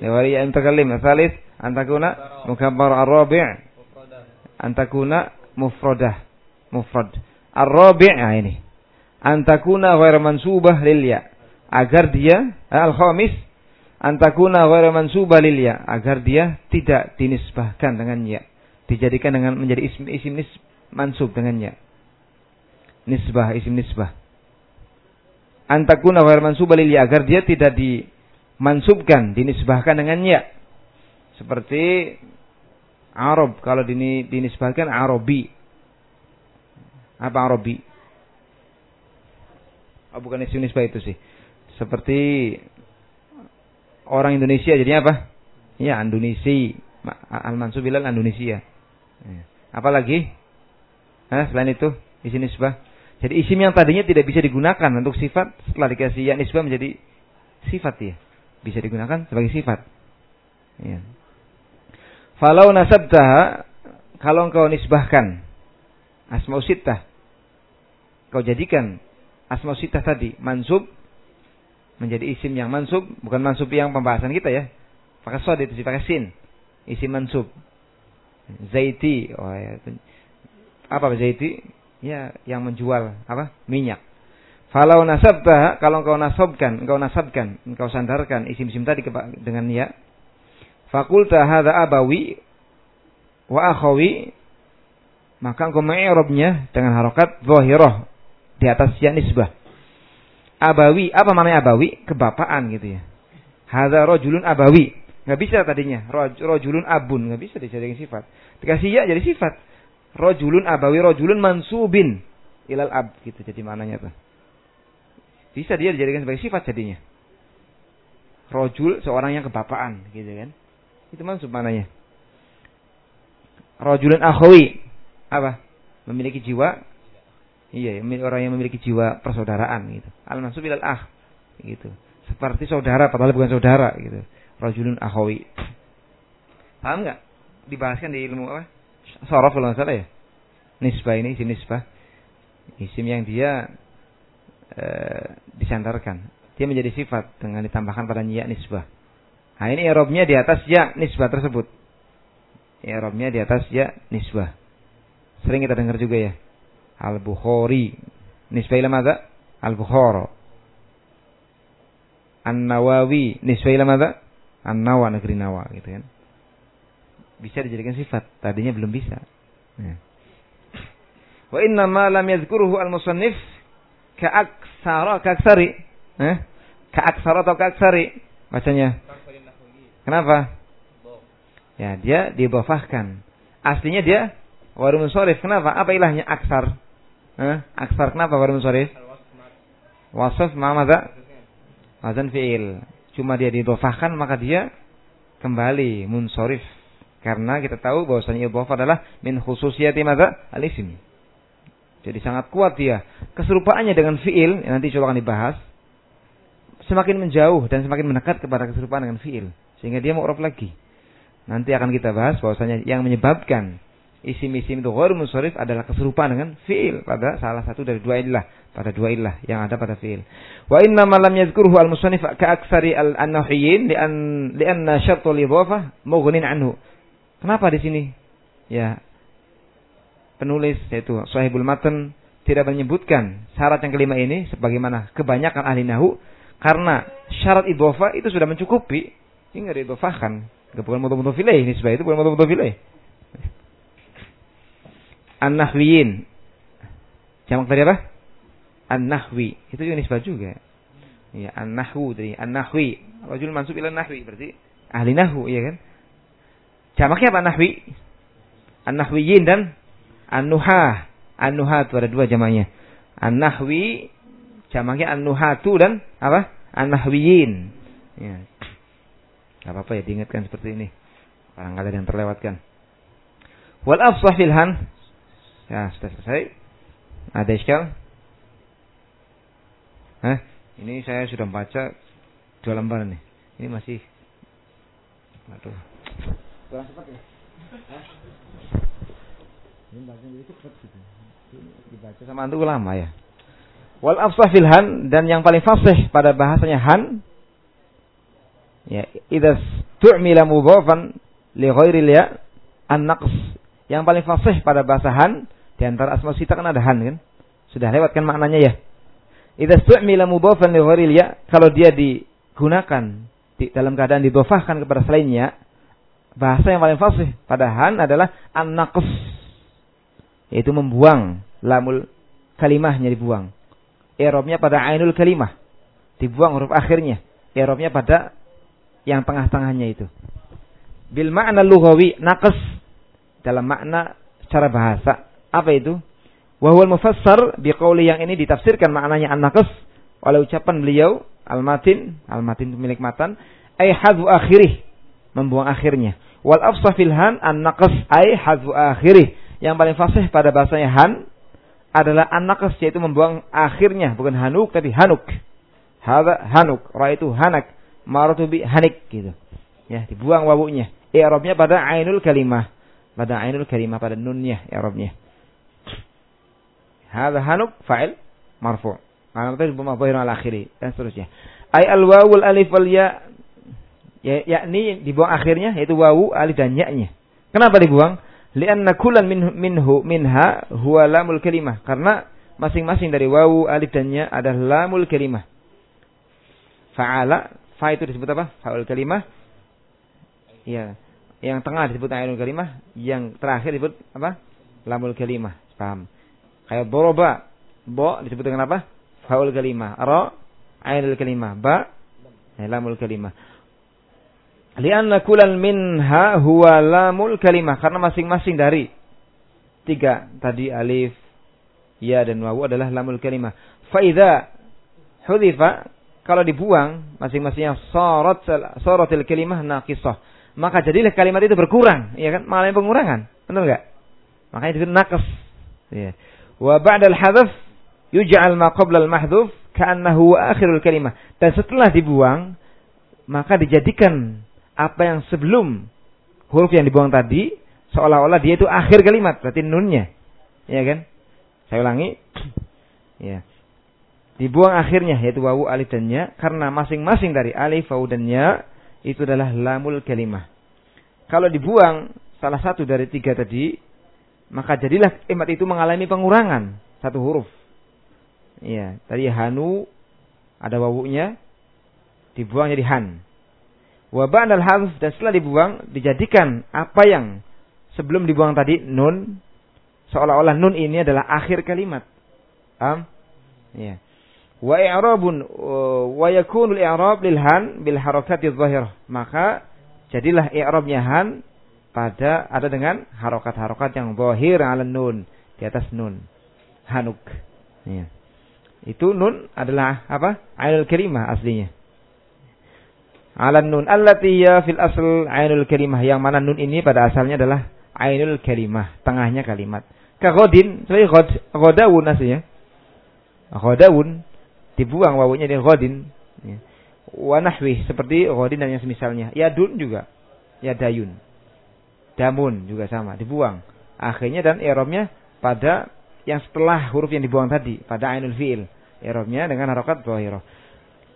Liwari yang terkalim. Salis, antakuna mukabbar ar-rabi' antakuna mufradah. Mufrad. Ar-rabi' nah ini. Antakuna ghairu mansubah lil ya. Agar dia al khamis antakuna ghairu mansubah lil ya. Agar dia tidak dinisbahkan dengan ya. Dijadikan dengan menjadi isim isim nis mansub dengan ya. Nisbah isim nisbah. Antakuna ghairu mansubah lil ya. Agar dia tidak dimansubkan dinisbahkan dengan ya seperti Arab kalau dinisbahkan Arabi apa Arabi Oh, bukan isim nisbah itu sih. Seperti orang Indonesia jadinya apa? Ya, Indonesia. Al-mansub bilal Indonesia. Ya. Apalagi? Nah, selain itu, isim nisbah. Jadi isim yang tadinya tidak bisa digunakan untuk sifat setelah dikasih ya nisbah menjadi sifat ya. Bisa digunakan sebagai sifat. Ya. Falau nasabta kalau engkau nisbahkan asma'u sittah kau jadikan asma sitah tadi mansub menjadi isim yang mansub bukan mansub yang pembahasan kita ya. Pakai sod itu pakai sin isim mansub. Zaiti oh ya apa zaiti? Ya yang menjual apa? Minyak Falau nasabta kalau engkau nasabkan, engkau nasabkan, engkau sandarkan isim-isim tadi dengan ya. Fakulta hadza abawi wa akhawi maka engkau mengi'rabnya dengan harokat zahirah di atas ya nisbah. Abawi, apa maknanya abawi? Kebapaan gitu ya. Hadza rajulun abawi. Nggak bisa tadinya. Rajulun abun. Nggak bisa dijadikan sifat. Dikasih ya jadi sifat. Rajulun abawi, rajulun mansubin. Ilal ab. Gitu jadi maknanya tuh. Bisa dia dijadikan sebagai sifat jadinya. Rojul seorang yang kebapaan. Gitu kan. Itu mansub maknanya. Rajulun akhawi. Apa? Memiliki jiwa Iya, orang yang memiliki jiwa persaudaraan gitu. Al mansub ilal ah gitu. Seperti saudara padahal bukan saudara gitu. Rajulun akhawi. Paham nggak? Dibahaskan di ilmu apa? Sorof kalau salah ya. Nisbah ini isim nisbah. Isim yang dia e, disandarkan. Dia menjadi sifat dengan ditambahkan pada ya nisbah. Nah ini Eropnya di atas ya nisbah tersebut. Eropnya di atas ya nisbah. Sering kita dengar juga ya Al-Bukhari. Nisbah ila? Al-Bukhara. An-Nawawi. Nisbah ila? An-Nawa, negeri Nawa gitu kan. Bisa dijadikan sifat, tadinya belum bisa. Ya. Wa inna ma lam yadhkuruhu al-musannif ka'aksara ka'aksari. Eh? Ka'aksara atau ka'aksari bacanya. Kenapa? Ya, dia dibafahkan. Aslinya dia warum sorif. Kenapa? Apa ilahnya aksar? Eh, aksar kenapa baru munsharif? Wasaf ma'amada? Wazan fi'il. Cuma dia didofahkan maka dia kembali munsorif. Karena kita tahu bahwasanya idhofah adalah min khususiyati madza? Al-ismi. Jadi sangat kuat dia. Keserupaannya dengan fi'il, nanti coba akan dibahas. Semakin menjauh dan semakin mendekat kepada keserupaan dengan fi'il. Sehingga dia mu'raf lagi. Nanti akan kita bahas bahwasanya yang menyebabkan isim-isim itu ghair munsharif adalah keserupaan dengan fi'il pada salah satu dari dua ilah pada dua ilah yang ada pada fi'il. Wa inna ma lam yadhkuruhu al-musannif ka aktsari al-nahwiyin li'an li'anna syartul idhafah mughnin anhu. Kenapa di sini? Ya. Penulis yaitu sahibul matan tidak menyebutkan syarat yang kelima ini sebagaimana kebanyakan ahli nahu karena syarat idhofah itu sudah mencukupi. Ini enggak diidhofahkan. Bukan mudhof ini sebab itu bukan mudhof ilaih. An-nahwiyin. Jamak tadi apa? An-nahwi. Itu juga nisbah juga. Ya, an-nahwu tadi, an-nahwi. Rajul mansub ila nahwi berarti ahli nahwu, ya kan? Jamaknya apa nahwi? An-nahwiyin dan an-nuhah. An-nuhatu ada dua jamaknya. An-nahwi jamaknya an-nuhatu dan apa? An-nahwiyin. Ya. Gak apa-apa ya diingatkan seperti ini. Orang ada yang terlewatkan. Wal afsah filhan. Ya, sudah selesai. Ada iskal? Hah? Ini saya sudah baca dua lembar nih. Ini masih Aduh. Kurang cepat ya? Cepat gitu. Dibaca sama antu lama ya. Wal afsah fil han dan yang paling fasih pada bahasanya han ya idza tu'mila mudhafan li ghairi ya an-naqs. Yang paling fasih pada bahasa han di antara asma sita kan ada han kan? Sudah lewat kan maknanya ya. Idza stu'mila mudhafan li ghairil ya, kalau dia digunakan di, dalam keadaan didofahkan kepada selainnya, bahasa yang paling fasih pada han adalah an-naqs. Yaitu membuang lamul kalimahnya dibuang. I'rabnya pada ainul kalimah. Dibuang huruf akhirnya. I'rabnya pada yang tengah-tengahnya itu. Bil makna lughawi naqs dalam makna secara bahasa. Apa itu? Wahwal mufassar biqauli yang ini ditafsirkan maknanya an-naqs oleh ucapan beliau al-matin, al-matin pemilik matan, ay hadhu akhirih, membuang akhirnya. Wal afsah fil han an-naqs ay hadhu akhirih. Yang paling fasih pada bahasanya han adalah an-naqs yaitu membuang akhirnya, bukan hanuk tapi hanuk. Hadza hanuk, raitu hanak, maratu bi hanik gitu. Ya, dibuang wawunya. I'rabnya pada ainul kalimah. Pada ainul kalimah pada nunnya i'rabnya. Hadza hanuk fa'il marfu. Alamat itu dhahirun al akhiri dan seterusnya. Ai al wawul alif wal ya ya yakni dibuang akhirnya yaitu wawu alif dan ya-nya. Kenapa dibuang? Lianna kullan min, minhu minha huwa lamul kalimah. Karena masing-masing dari wawu alif dan ya adalah lamul kalimah. Fa'ala, fa itu disebut apa? Fa'ul kalimah. Ya. Yang tengah disebut ainul kalimah, yang terakhir disebut apa? Lamul kalimah. Paham? Kayak doroba. Bo disebut dengan apa? Faul kalimah. Ra, ainul kalimah. Ba, lamul kalimah. Lianna kulal minha huwa lamul kalimah. Karena masing-masing dari tiga tadi alif, ya dan wawu adalah lamul kalimah. Faida hudifa kalau dibuang masing-masingnya sorot sorotil kalimah naqisah. Maka jadilah kalimat itu berkurang, ya kan? Malah pengurangan. Benar enggak? Makanya itu naqas. Ya. Wa ba'dal hadaf yuj'al ma qabla al-mahdhuf ka'annahu akhirul kalimah. Dan setelah dibuang, maka dijadikan apa yang sebelum huruf yang dibuang tadi seolah-olah dia itu akhir kalimat, berarti nunnya. Ya kan? Saya ulangi. <clears throat> ya. Dibuang akhirnya yaitu wawu alif dan ya karena masing-masing dari alif wawu dan ya itu adalah lamul kalimah. Kalau dibuang salah satu dari tiga tadi maka jadilah kalimat itu mengalami pengurangan satu huruf. Iya, tadi hanu ada wawunya dibuang jadi han. Wa ba'dal harf dan setelah dibuang dijadikan apa yang sebelum dibuang tadi nun seolah-olah nun ini adalah akhir kalimat. Paham? Iya. Wa i'rabun wa yakunu al-i'rab lil han bil harakati dhahirah. Maka jadilah i'rabnya han pada ada dengan harokat-harokat yang bohir ala nun di atas nun hanuk ya. itu nun adalah apa ainul kalimah aslinya ala nun allati ya fil asl ainul kalimah yang mana nun ini pada asalnya adalah ainul kalimah tengahnya kalimat kagodin seperti god godawun aslinya godawun dibuang wawunya di godin ya. seperti godin dan yang semisalnya yadun juga ya dayun Damun juga sama, dibuang. Akhirnya dan eromnya pada yang setelah huruf yang dibuang tadi, pada ainul fi'il. Eromnya dengan harokat zahirah.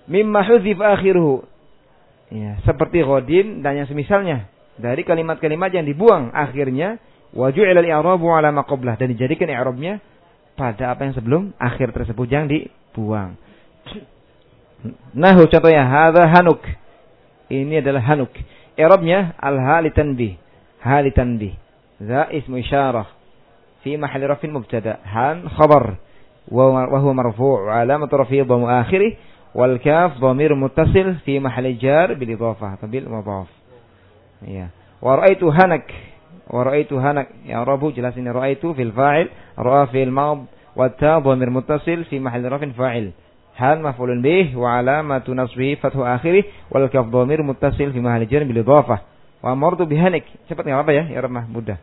Mimma huzif akhiruhu. Ya, seperti godin dan yang semisalnya. Dari kalimat-kalimat yang dibuang akhirnya. Waju ilal i'rabu ala maqoblah. Dan dijadikan i'rabnya pada apa yang sebelum akhir tersebut yang dibuang. Nah, contohnya hadza hanuk. Ini adalah hanuk. I'rabnya al-ha li tanbih. Ha li tanbih. Za ismu isyarah. Fi mahali rafin mubtada. Han khabar. Wa huwa marfu' alamat rafi'i dhamu akhirih. Wal kaf dhamir muttasil fi mahali jar bil idhafah. Bil mudhaf. Ya. Wa ra'aitu hanak. Wa ra'aitu hanak. Ya Rabu jelas ini ra'aitu fil fa'il. Ra'a fil mad. Wa ta dhamir muttasil fi mahali rafin fa'il. hal maf'ulun bih wa alamatu nasbihi fathu akhirih wal kaf dhamir muttasil fi mahalli jar bil idhafah wa martu bihanik cepat enggak apa ya ya ramah mudah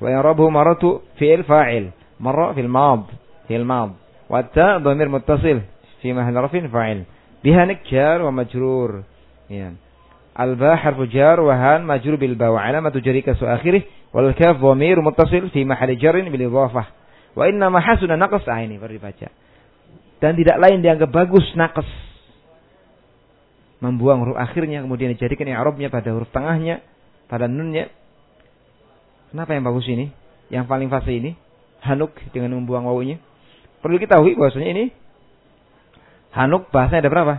wa yarabu maratu fi'il fa'il marra fil mad fil mad wa ta dhamir muttasil fi mahalli rafin fa'il bihanik jar wa majrur. Ya. Al ba harfu jar wa han majrur bil ba wa alamatu jarika su akhirih. Wal kaf dhamir muttasil fi mahalli jar bil idhafah. Wa inna ma hasuna naqas. Ah ini baru dibaca. Dan tidak lain dianggap bagus nakes membuang huruf akhirnya kemudian dijadikan i'rabnya pada huruf tengahnya pada nunnya. Kenapa yang bagus ini? Yang paling fase ini? Hanuk dengan membuang wawunya. Perlu kita tahu bahwasanya ini hanuk bahasanya ada berapa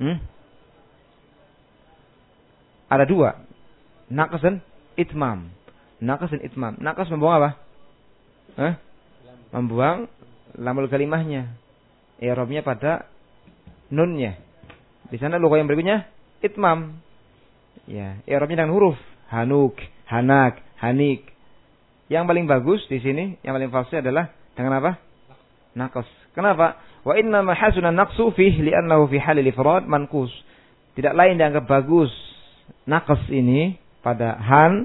hmm? ada dua nakes dan itmam nakes dan itmam nakes membuang apa eh? membuang lamul kalimahnya. I'rabnya pada nunnya. Di sana logo yang berikutnya itmam. Ya, i'rabnya dengan huruf hanuk, hanak, hanik. Yang paling bagus di sini, yang paling fasih adalah dengan apa? Nakos. Kenapa? Wa inna ma hasuna naqsu fih li'annahu fi halil ifrad mankus. Tidak lain dianggap bagus nakos ini pada han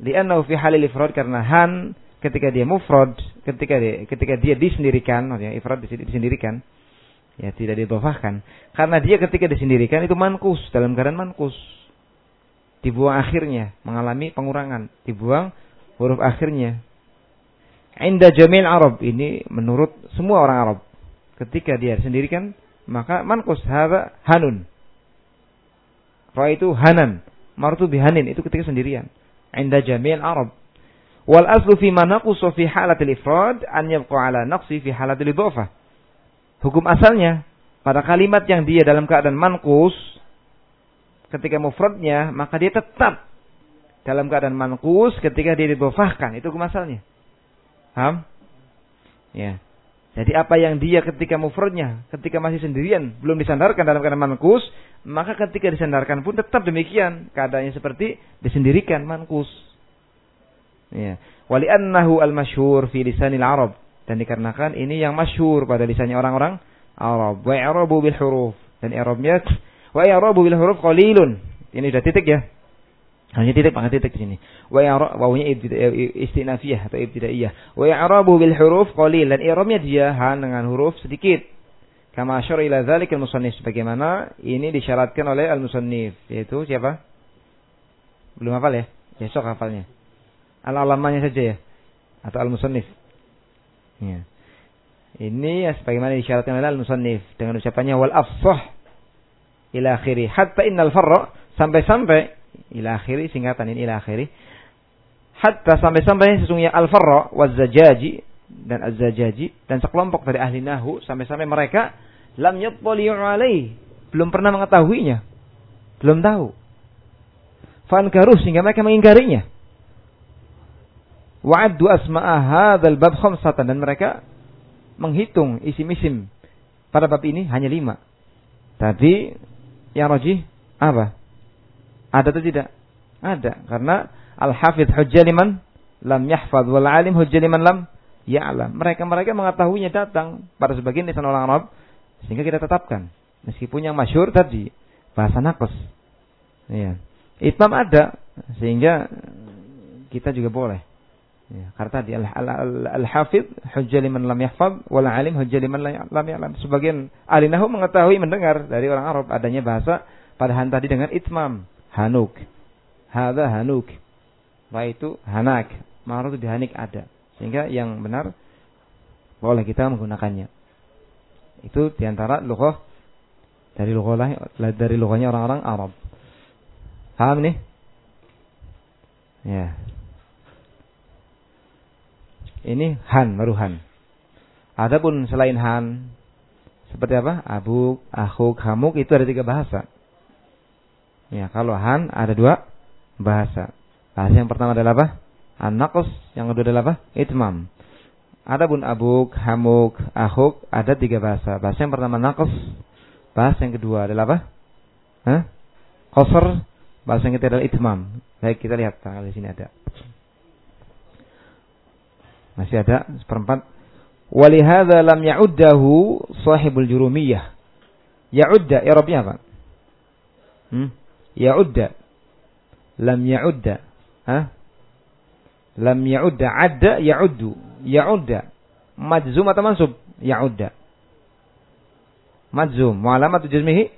li'annahu fi halil ifrad karena han ketika dia mufrad, ketika dia ketika dia disendirikan, maksudnya ifrad disendirikan, ya tidak didofahkan. Karena dia ketika disendirikan itu mankus dalam keadaan mankus. Dibuang akhirnya, mengalami pengurangan, dibuang huruf akhirnya. Inda jamil Arab ini menurut semua orang Arab. Ketika dia disendirikan, maka mankus hadza hanun. Ra itu hanan, martu bihanin itu ketika sendirian. Inda jamil Arab Wal aslu fi manaqusu fi halatil ifrad an yabqa ala naqsi fi halatil idhafah. Hukum asalnya pada kalimat yang dia dalam keadaan manqus ketika mufradnya maka dia tetap dalam keadaan manqus ketika dia didhafahkan. Itu hukum asalnya. Paham? Ya. Jadi apa yang dia ketika mufradnya, ketika masih sendirian, belum disandarkan dalam keadaan mankus, maka ketika disandarkan pun tetap demikian. Keadaannya seperti disendirikan mankus. Ya. Wali annahu al-masyhur fi lisanil Arab dan dikarenakan ini yang masyhur pada lisannya orang-orang Arab. Wa i'rabu bil huruf dan i'rabnya wa i'rabu bil huruf qalilun. Ini sudah titik ya. Hanya titik pakai titik di sini. Wa wawunya istinafiyah atau ibtidaiyah. Wa i'rabu bil huruf qalil dan i'rabnya dia han dengan huruf sedikit. Kama asyara ila dzalik al-musannif sebagaimana ini disyaratkan oleh al-musannif yaitu siapa? Belum hafal ya? Besok hafalnya al-alamanya saja ya atau al-musannif. Ya. Ini ya sebagaimana disyaratkan oleh al-musannif dengan ucapannya wal afsah ila akhiri hatta innal farra sampai-sampai ila akhiri singkatan ini ila akhiri hatta sampai-sampai sesungguhnya al-farra waz-zajaji dan az-zajaji dan sekelompok dari ahli nahu sampai-sampai mereka lam yattali'u alaih. Belum pernah mengetahuinya. Belum tahu. Fankaruh sehingga mereka mengingkarinya. Wa'addu asma'a hadzal bab khamsatan dan mereka menghitung isim-isim pada bab ini hanya lima. Tapi yang rajih apa? Ada atau tidak? Ada karena al-hafidh hujjah liman lam yahfad wal alim hujjah liman lam ya'lam. Mereka-mereka mengetahuinya datang pada sebagian lisan orang Arab sehingga kita tetapkan. Meskipun yang masyhur tadi bahasa naqas. Iya. Itmam ada sehingga kita juga boleh. Ya, karena tadi al-hafid hujjah liman lam yahfad wal alim hujjah liman lam ya'lam. Sebagian ahli nahu mengetahui mendengar dari orang Arab adanya bahasa padahan tadi dengan itmam, hanuk. Hadza hanuk. Wa itu hanak. Marut bihanik ada. Sehingga yang benar boleh kita menggunakannya. Itu di antara lughah dari lughah dari lughahnya orang-orang Arab. Paham nih? Ya. Ini han, baru han. Adapun selain han, seperti apa? Abuk, akhuk, hamuk itu ada tiga bahasa. Ya, kalau han ada dua bahasa. Bahasa yang pertama adalah apa? An-naqs, yang kedua adalah apa? Itmam. Adapun abuk, hamuk, akhuk ada tiga bahasa. Bahasa yang pertama naqs, bahasa yang kedua adalah apa? Hah? Qasr, bahasa yang ketiga adalah itmam. Baik, kita lihat tanggal di sini ada. Masih ada seperempat. Walihada lam ya'uddahu sahibul jurumiyah. Ya'udda, ya Rabbi apa? Hmm? Ya'udda. Lam ya'udda. Hah? Lam ya'udda. Adda ya'uddu. Ya'udda. Majzum atau mansub? Ya'udda. Majzum. Mu'alamatu jazmihi?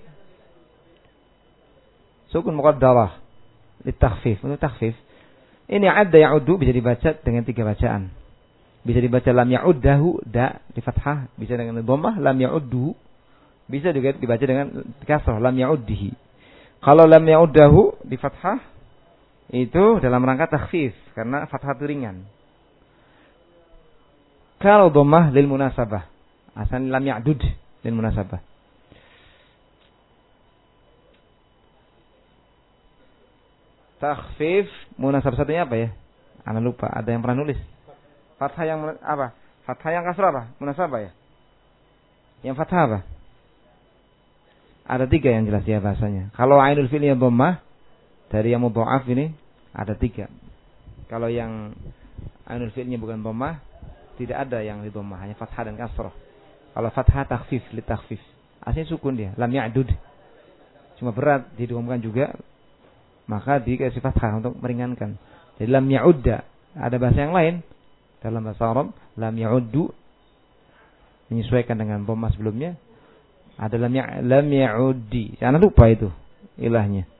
Sukun muqaddarah. Litakhfif. Untuk takhfif. Ini adda ya'uddu bisa dibaca dengan tiga bacaan. Bisa dibaca lam ya'uddahu da di fathah, bisa dengan dhammah lam ya'udduhu. Bisa juga dibaca dengan kasrah lam ya'uddihi. Kalau lam ya'uddahu di fathah itu dalam rangka takhfif karena fathah itu ringan. Kalau dhammah lil munasabah. Asal lam ya'dud lil munasabah. Takhfif munasabah satunya apa ya? Anda lupa, ada yang pernah nulis. Fathah yang apa? Fathah yang kasrah apa? Munasabah ya? Yang fathah apa? Ada tiga yang jelas ya bahasanya. Kalau ainul fi'li yang dhammah dari yang mudha'af ini ada tiga. Kalau yang ainul fi'linya bukan dhammah tidak ada yang di dhammah, hanya fathah dan kasrah. Kalau fathah takhfif, li takhfif. Aslinya sukun dia, lam ya'dud. Cuma berat didongomkan juga maka dikasih fathah untuk meringankan. Jadi lam ya'udda. Ada bahasa yang lain dalam bahasa Arab lam ya'uddu menyesuaikan dengan dhamma sebelumnya ada lam ya lam ya'uddi. Jangan lupa itu ilahnya.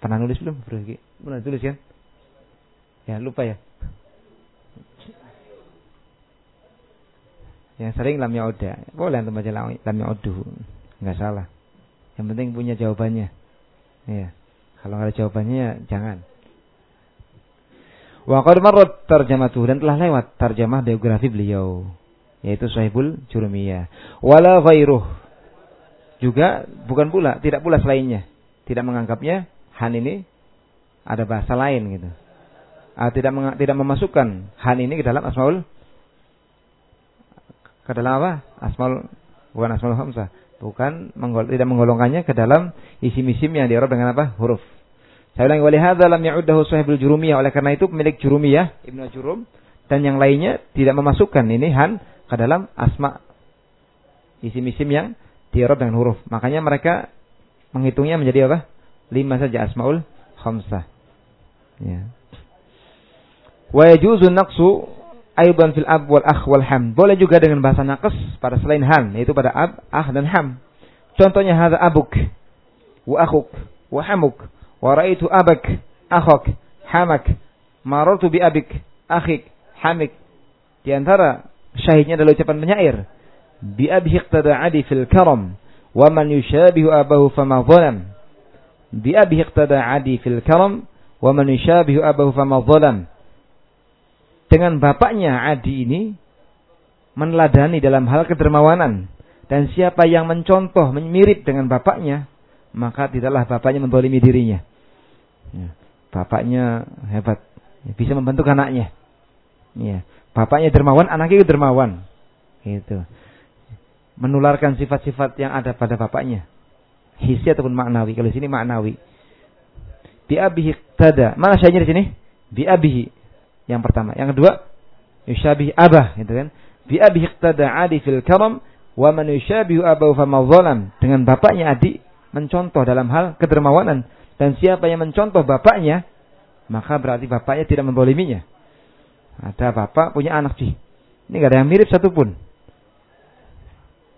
Pernah nulis belum? Pernah tulis kan? Ya lupa ya. Yang sering lam ya'udda. Boleh antum baca lam ya'uddu. Enggak salah. Yang penting punya jawabannya. Ya kalau nggak ada jawabannya jangan. Wa qad marrat tarjamatuh dan telah lewat tarjamah biografi beliau yaitu Sahibul Jurumiyah. Wala ghairuh. Juga bukan pula, tidak pula selainnya. Tidak menganggapnya han ini ada bahasa lain gitu. Ah, tidak meng, tidak memasukkan han ini ke dalam asmaul ke dalam apa? Asmaul bukan asmaul hamzah, bukan menggol, tidak menggolongkannya ke dalam isim-isim yang diarab dengan apa? huruf. Saya ulangi wali hadza lam ya'uddahu sahibul jurumiyah. Oleh karena itu pemilik jurumiyah Ibnu Jurum dan yang lainnya tidak memasukkan ini han ke dalam asma isim-isim yang diarab dengan huruf. Makanya mereka menghitungnya menjadi apa? Lima saja asmaul khamsah. Ya. Wa yajuzu naqsu aidan fil ab wal akh wal ham. Boleh juga dengan bahasa naqs pada selain han, yaitu pada ab, ah dan ham. Contohnya hadza abuk wa akhuk wa hamuk wa ra'aitu abak akhak hamak marartu bi abik akhik hamik di antara syahidnya adalah ucapan penyair bi abi iqtada adi fil karam wa man yushabihu abahu fama zalam bi abi iqtada adi fil karam wa man yushabihu abahu fama zalam dengan bapaknya Adi ini meneladani dalam hal kedermawanan dan siapa yang mencontoh mirip dengan bapaknya maka tidaklah bapaknya mendolimi dirinya. Ya. Bapaknya hebat, ya, bisa membantu anaknya. Ya. Bapaknya dermawan, anaknya dermawan. Gitu. Menularkan sifat-sifat yang ada pada bapaknya. Hisi ataupun maknawi. Kalau di sini maknawi. Bi'abihi tada. Mana syahnya di sini? Bi'abihi. Yang pertama. Yang kedua, yushabih abah. Gitu kan. Bi'abihi tada adi fil karam. Wa man yushabihu abahu fama Dengan bapaknya adik mencontoh dalam hal kedermawanan dan siapa yang mencontoh bapaknya maka berarti bapaknya tidak memboliminya. Ada bapak punya anak sih. Ini gak ada yang mirip satupun.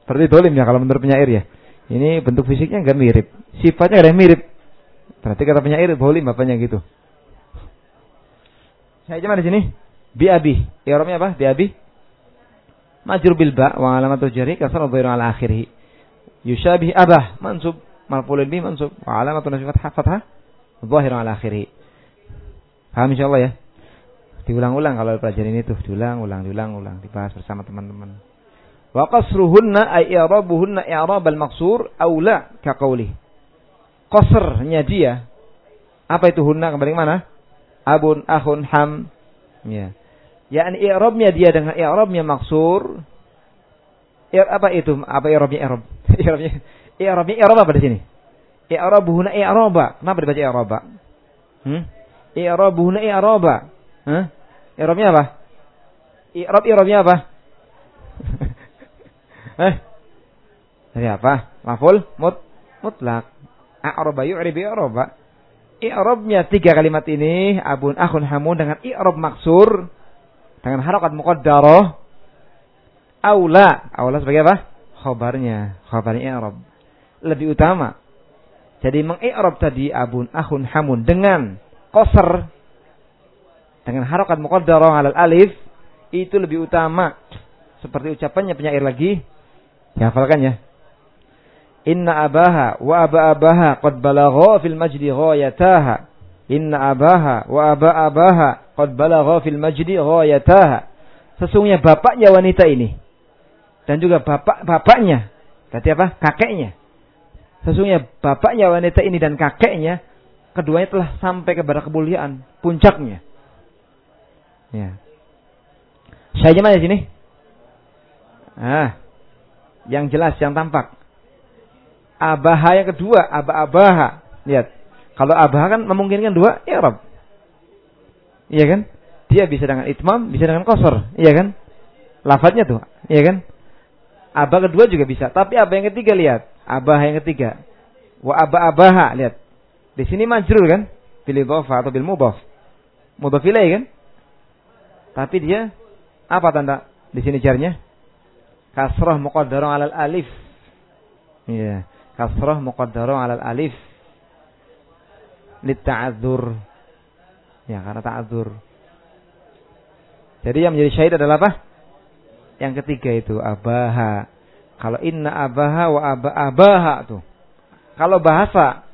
Berarti dolim ya kalau menurut penyair ya. Ini bentuk fisiknya enggak mirip. Sifatnya ada mirip. Berarti kata penyair dolim bapaknya gitu. Saya cuma di sini. Bi Biabi. Iromnya apa? Biabi. Majur bilba wa alamatu jari kasar ala akhirih. Yushabih abah mansub marfulun bi mansub wa alamatu nasbi fathah fathah zahir ala akhirih. Paham insyaallah ya? Diulang-ulang kalau pelajaran ini tuh, diulang-ulang, diulang-ulang, dibahas bersama teman-teman. Wa qasruhunna ay i'rabuhunna i'rab al-maqsur aw la ka qawli. Qasrnya dia. Apa itu hunna kembali mana? Abun, akhun, ham. Ya. Yakni i'rabnya dia dengan i'rabnya maksur. Apa itu? Apa i'rabnya i'rab? <laughs> i'rabnya i'rabnya i'rab apa di sini? I'rabuhuna i'raba. Kenapa dibaca i'raba? Hmm? I'rabuhuna i'raba. Hah? I'rabnya apa? I'rab i'rabnya apa? <laughs> eh? Dari apa? Maful mut mutlak. A'raba yu'rib i'raba. I'rabnya tiga kalimat ini abun akhun hamun dengan i'rab maksur dengan harokat muqaddarah aula. Aula sebagai apa? Khobarnya. Khobarnya i'rab. Lebih utama. Jadi mengi'rab tadi abun akhun hamun dengan koser dengan harokat muqaddarah alal alif itu lebih utama seperti ucapannya penyair lagi dihafalkan ya Inna abaha wa aba abaha qad balagha fil majdi ghayataha Inna abaha wa aba abaha qad balagha fil majdi ghayataha Sesungguhnya bapaknya wanita ini dan juga bapak-bapaknya berarti apa? kakeknya Sesungguhnya bapaknya wanita ini dan kakeknya keduanya telah sampai kepada kemuliaan puncaknya Ya. Saya mana di sini? Ah, yang jelas, yang tampak. Abaha yang kedua, aba-abaha. Lihat. Kalau abaha kan memungkinkan dua i'rab. Iya kan? Dia bisa dengan itmam, bisa dengan kosor. Iya kan? Lafadznya tuh. Iya kan? Aba kedua juga bisa. Tapi aba yang ketiga lihat. Abaha yang ketiga. Wa aba-abaha. Lihat. Di sini majrur kan? Bofa atau bil mubaf. Mubaf kan? Tapi dia apa tanda di sini jarnya? Kasrah muqaddarah alal alif. Iya, kasrah muqaddarah alal alif. Litta'adzur. Ya, karena ta'adzur. Jadi yang menjadi syahid adalah apa? Yang ketiga itu abaha. Kalau inna abaha wa aba abaha tuh. Kalau bahasa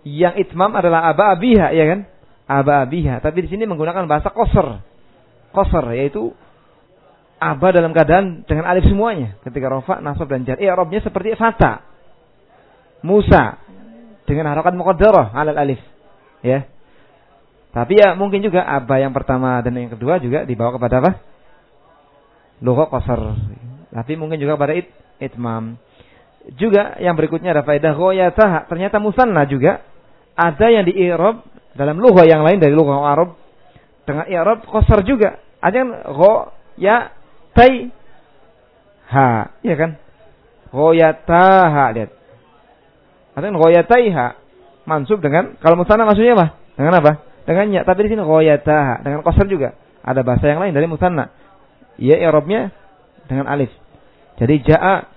yang itmam adalah aba abiha, ya kan? Aba abiha. Tapi di sini menggunakan bahasa koser qasar yaitu aba dalam keadaan dengan alif semuanya ketika rofa, nasab dan jar. I'rabnya seperti fata. Musa dengan harakat muqaddarah alal alif. Ya. Tapi ya mungkin juga aba yang pertama dan yang kedua juga dibawa kepada apa? Lugha qasar. Tapi mungkin juga pada it, itmam. Juga yang berikutnya ada faedah ghoyatah. Ternyata musanna juga ada yang di i'rab dalam lugha yang lain dari lugha Arab dengan i'rab qasar juga. Ada yang go ya tai ha, iya kan? Go ya ha lihat. Ada yang go ya tai ha mansub dengan kalau musanna maksudnya apa? Dengan apa? Dengan ya, tapi di sini go ya ha dengan qasar juga. Ada bahasa yang lain dari musanna. Ya i'rabnya dengan alif. Jadi jaa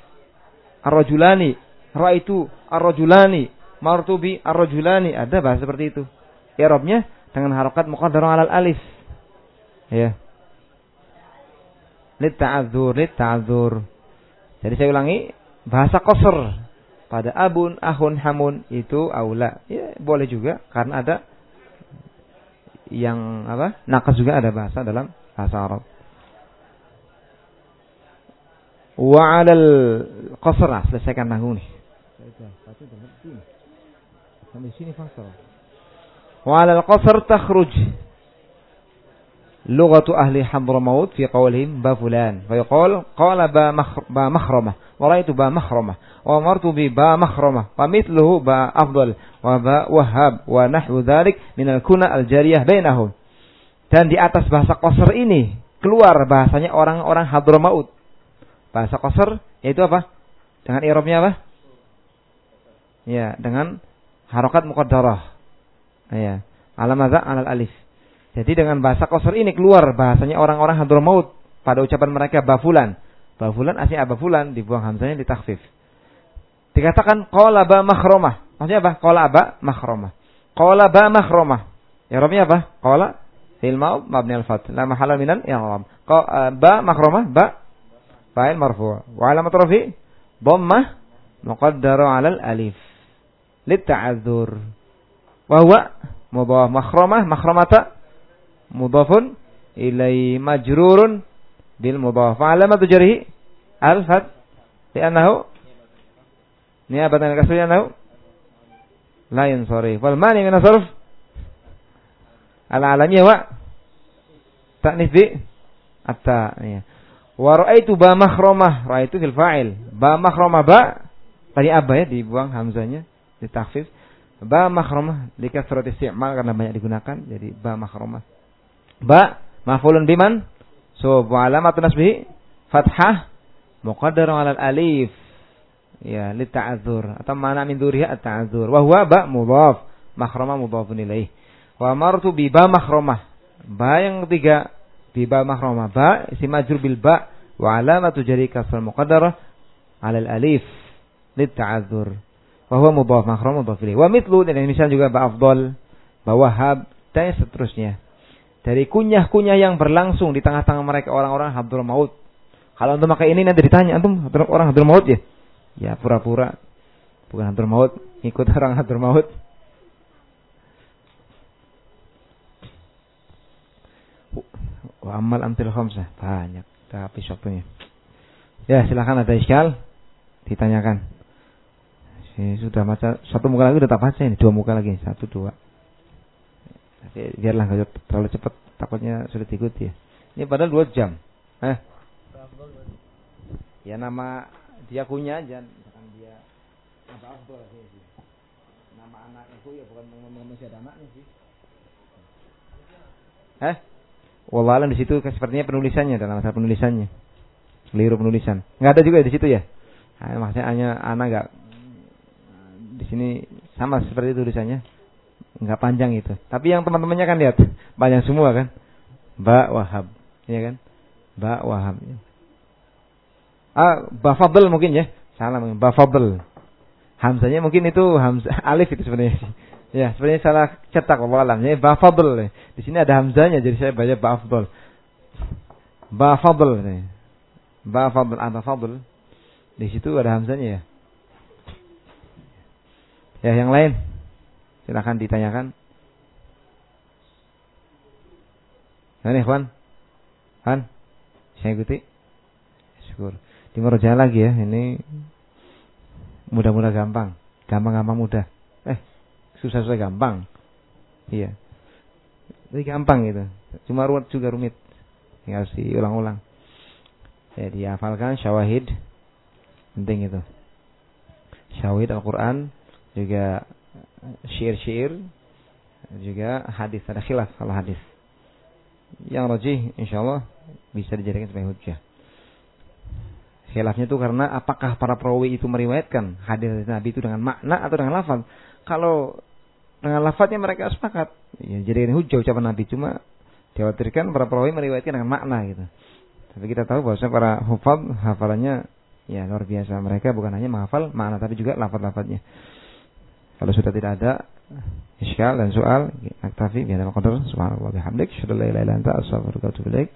ar-rajulani, raitu ar-rajulani, martubi ar-rajulani. Ada bahasa seperti itu. I'rabnya dengan harokat muqaddarah alal alif. Ya litta'adzur, litta'adzur. Jadi saya ulangi, bahasa koser pada abun, ahun, hamun itu aula. Ya, boleh juga karena ada yang apa? Nakas juga ada bahasa dalam bahasa Arab. Wa 'alal qasr, nah, selesaikan nahu nih. Sampai sini fasal. Wa 'alal qasr takhruj lughatu ahli Hadramaut fi qawlihim ba fulan. Fa yuqal qala ba mahramah wa raitu ba mahramah wa martu bi ba mahramah wa mithluhu ba afdal. Wa ba wahhab. Wa nahwu dhalik min al-kuna al-jariyah bainahum. Dan di atas bahasa qasr ini keluar bahasanya orang-orang Hadramaut. Bahasa qasr yaitu apa? Dengan i'rabnya apa? Ya dengan harokat muqaddarah. Ya alamadza alal alif jadi dengan bahasa kosor ini keluar bahasanya orang-orang Hadramaut pada ucapan mereka bafulan. Bafulan aslinya abafulan dibuang hamzanya ditakfif. Dikatakan qala ba makhromah. Maksudnya apa? Qala ba makhromah. Qala ba makhromah. Ya Rabnya apa? Qala fil mau mabni al fat. La mahala minan i'rab. Eh, ba makhromah ba fa'il marfu'. Wa alamat rafi dhammah muqaddara 'alal alif. Litta'adzur. Wa huwa mudhaf makhromah makromata mudhafun ilai majrurun bil mudhaf. Alamatu jarhi al-fat li'annahu niyabatan al-kasri li'annahu la yansarif. Wal mani min as-sarf al-alamiyah wa ta'nif bi atta ya. Wa ra'aitu ba makhromah, ra'aitu fil fa'il. Ba makhromah ba tadi apa ya dibuang hamzanya, ditakhfif. Ba makhromah likasrat isti'mal karena banyak digunakan jadi ba makhromah. Ba maf'ulun biman? So, wa alamatun nasbihi fathah muqaddarun 'ala alif. Ya, li ta'adzur atau mana min dzuriha at-ta'adzur. Wa huwa ba mudhaf, makhromah mudhafun ilaih. Wa martu bi ba makhromah. Ba yang ketiga bi ba makhromah. Ba isim majrur bil ba wa alamatu jari kasrah muqaddarah 'ala alif li ta'adzur. Wa huwa mudhaf makhromah mudhaf ilaih. Wa mithlu dan misal juga ba afdal, ba wahab dan seterusnya dari kunyah-kunyah yang berlangsung di tengah-tengah mereka orang-orang Abdul Maut. Kalau untuk pakai ini nanti ditanya, antum orang Abdul Maut ya? Ya pura-pura. Bukan Abdul Maut, ikut orang Abdul Maut. Wa amal amtil khamsah. Banyak. Kita habis waktunya. Ya silahkan ada iskal. Ditanyakan. Sudah baca satu muka lagi udah tak baca ini. Dua muka lagi. Satu, dua. Tapi biarlah nggak terlalu cepat, takutnya sudah diikuti ya. Ini padahal dua jam. Eh? Ya nama dia punya aja, misalkan dia apa afdol sih. Nama anak itu ya bukan masih ada anaknya sih. Eh? Wallahualam di situ sepertinya penulisannya dalam masa penulisannya. Keliru penulisan. Nggak ada juga di situ ya. Nah, maksudnya hanya anak nggak di sini sama seperti tulisannya nggak panjang itu. Tapi yang teman-temannya kan lihat panjang semua kan. Ba Wahab, ya kan? Ba Wahab. Ah, Bafadl mungkin ya. Salah mungkin Bafadl. Hamzanya mungkin itu hamzah <laughs> alif itu sebenarnya. Ya, sebenarnya salah cetak Allah alam. Ya, Bafadl. Di sini ada hamzanya jadi saya baca Bafadl. Bafadl. Bafadl atau Fadl. Di situ ada hamzanya ya. Ya, yang lain. Silahkan ditanyakan. Nih, Juan. Han, saya ikuti. Syukur. Di merujah lagi ya. Ini mudah-mudah gampang. Gampang-gampang mudah. Eh, susah-susah gampang. Iya. Jadi gampang gitu. Cuma ruwet juga rumit. Tinggal diulang-ulang. Ya, dihafalkan syawahid. Penting itu. Syawahid Al-Quran juga syair-syair juga hadis ada khilaf kalau hadis. Yang rajih insyaallah bisa dijadikan sebagai hujjah. Khilafnya itu karena apakah para perawi itu meriwayatkan hadis Nabi itu dengan makna atau dengan lafaz? Kalau dengan lafaznya mereka sepakat ya jadi hujjah ucapan Nabi. Cuma dikhawatirkan para perawi meriwayatkan dengan makna gitu. Tapi kita tahu bahwa para hufad hafalannya ya luar biasa. Mereka bukan hanya menghafal makna tapi juga lafaz-lafaznya kalau sudah tidak ada iskal dan soal, aktafi bi hadzal qadar. Subhanallah bihamdik, syada la ilaha illa anta, astaghfiruka wa atubu ilaik.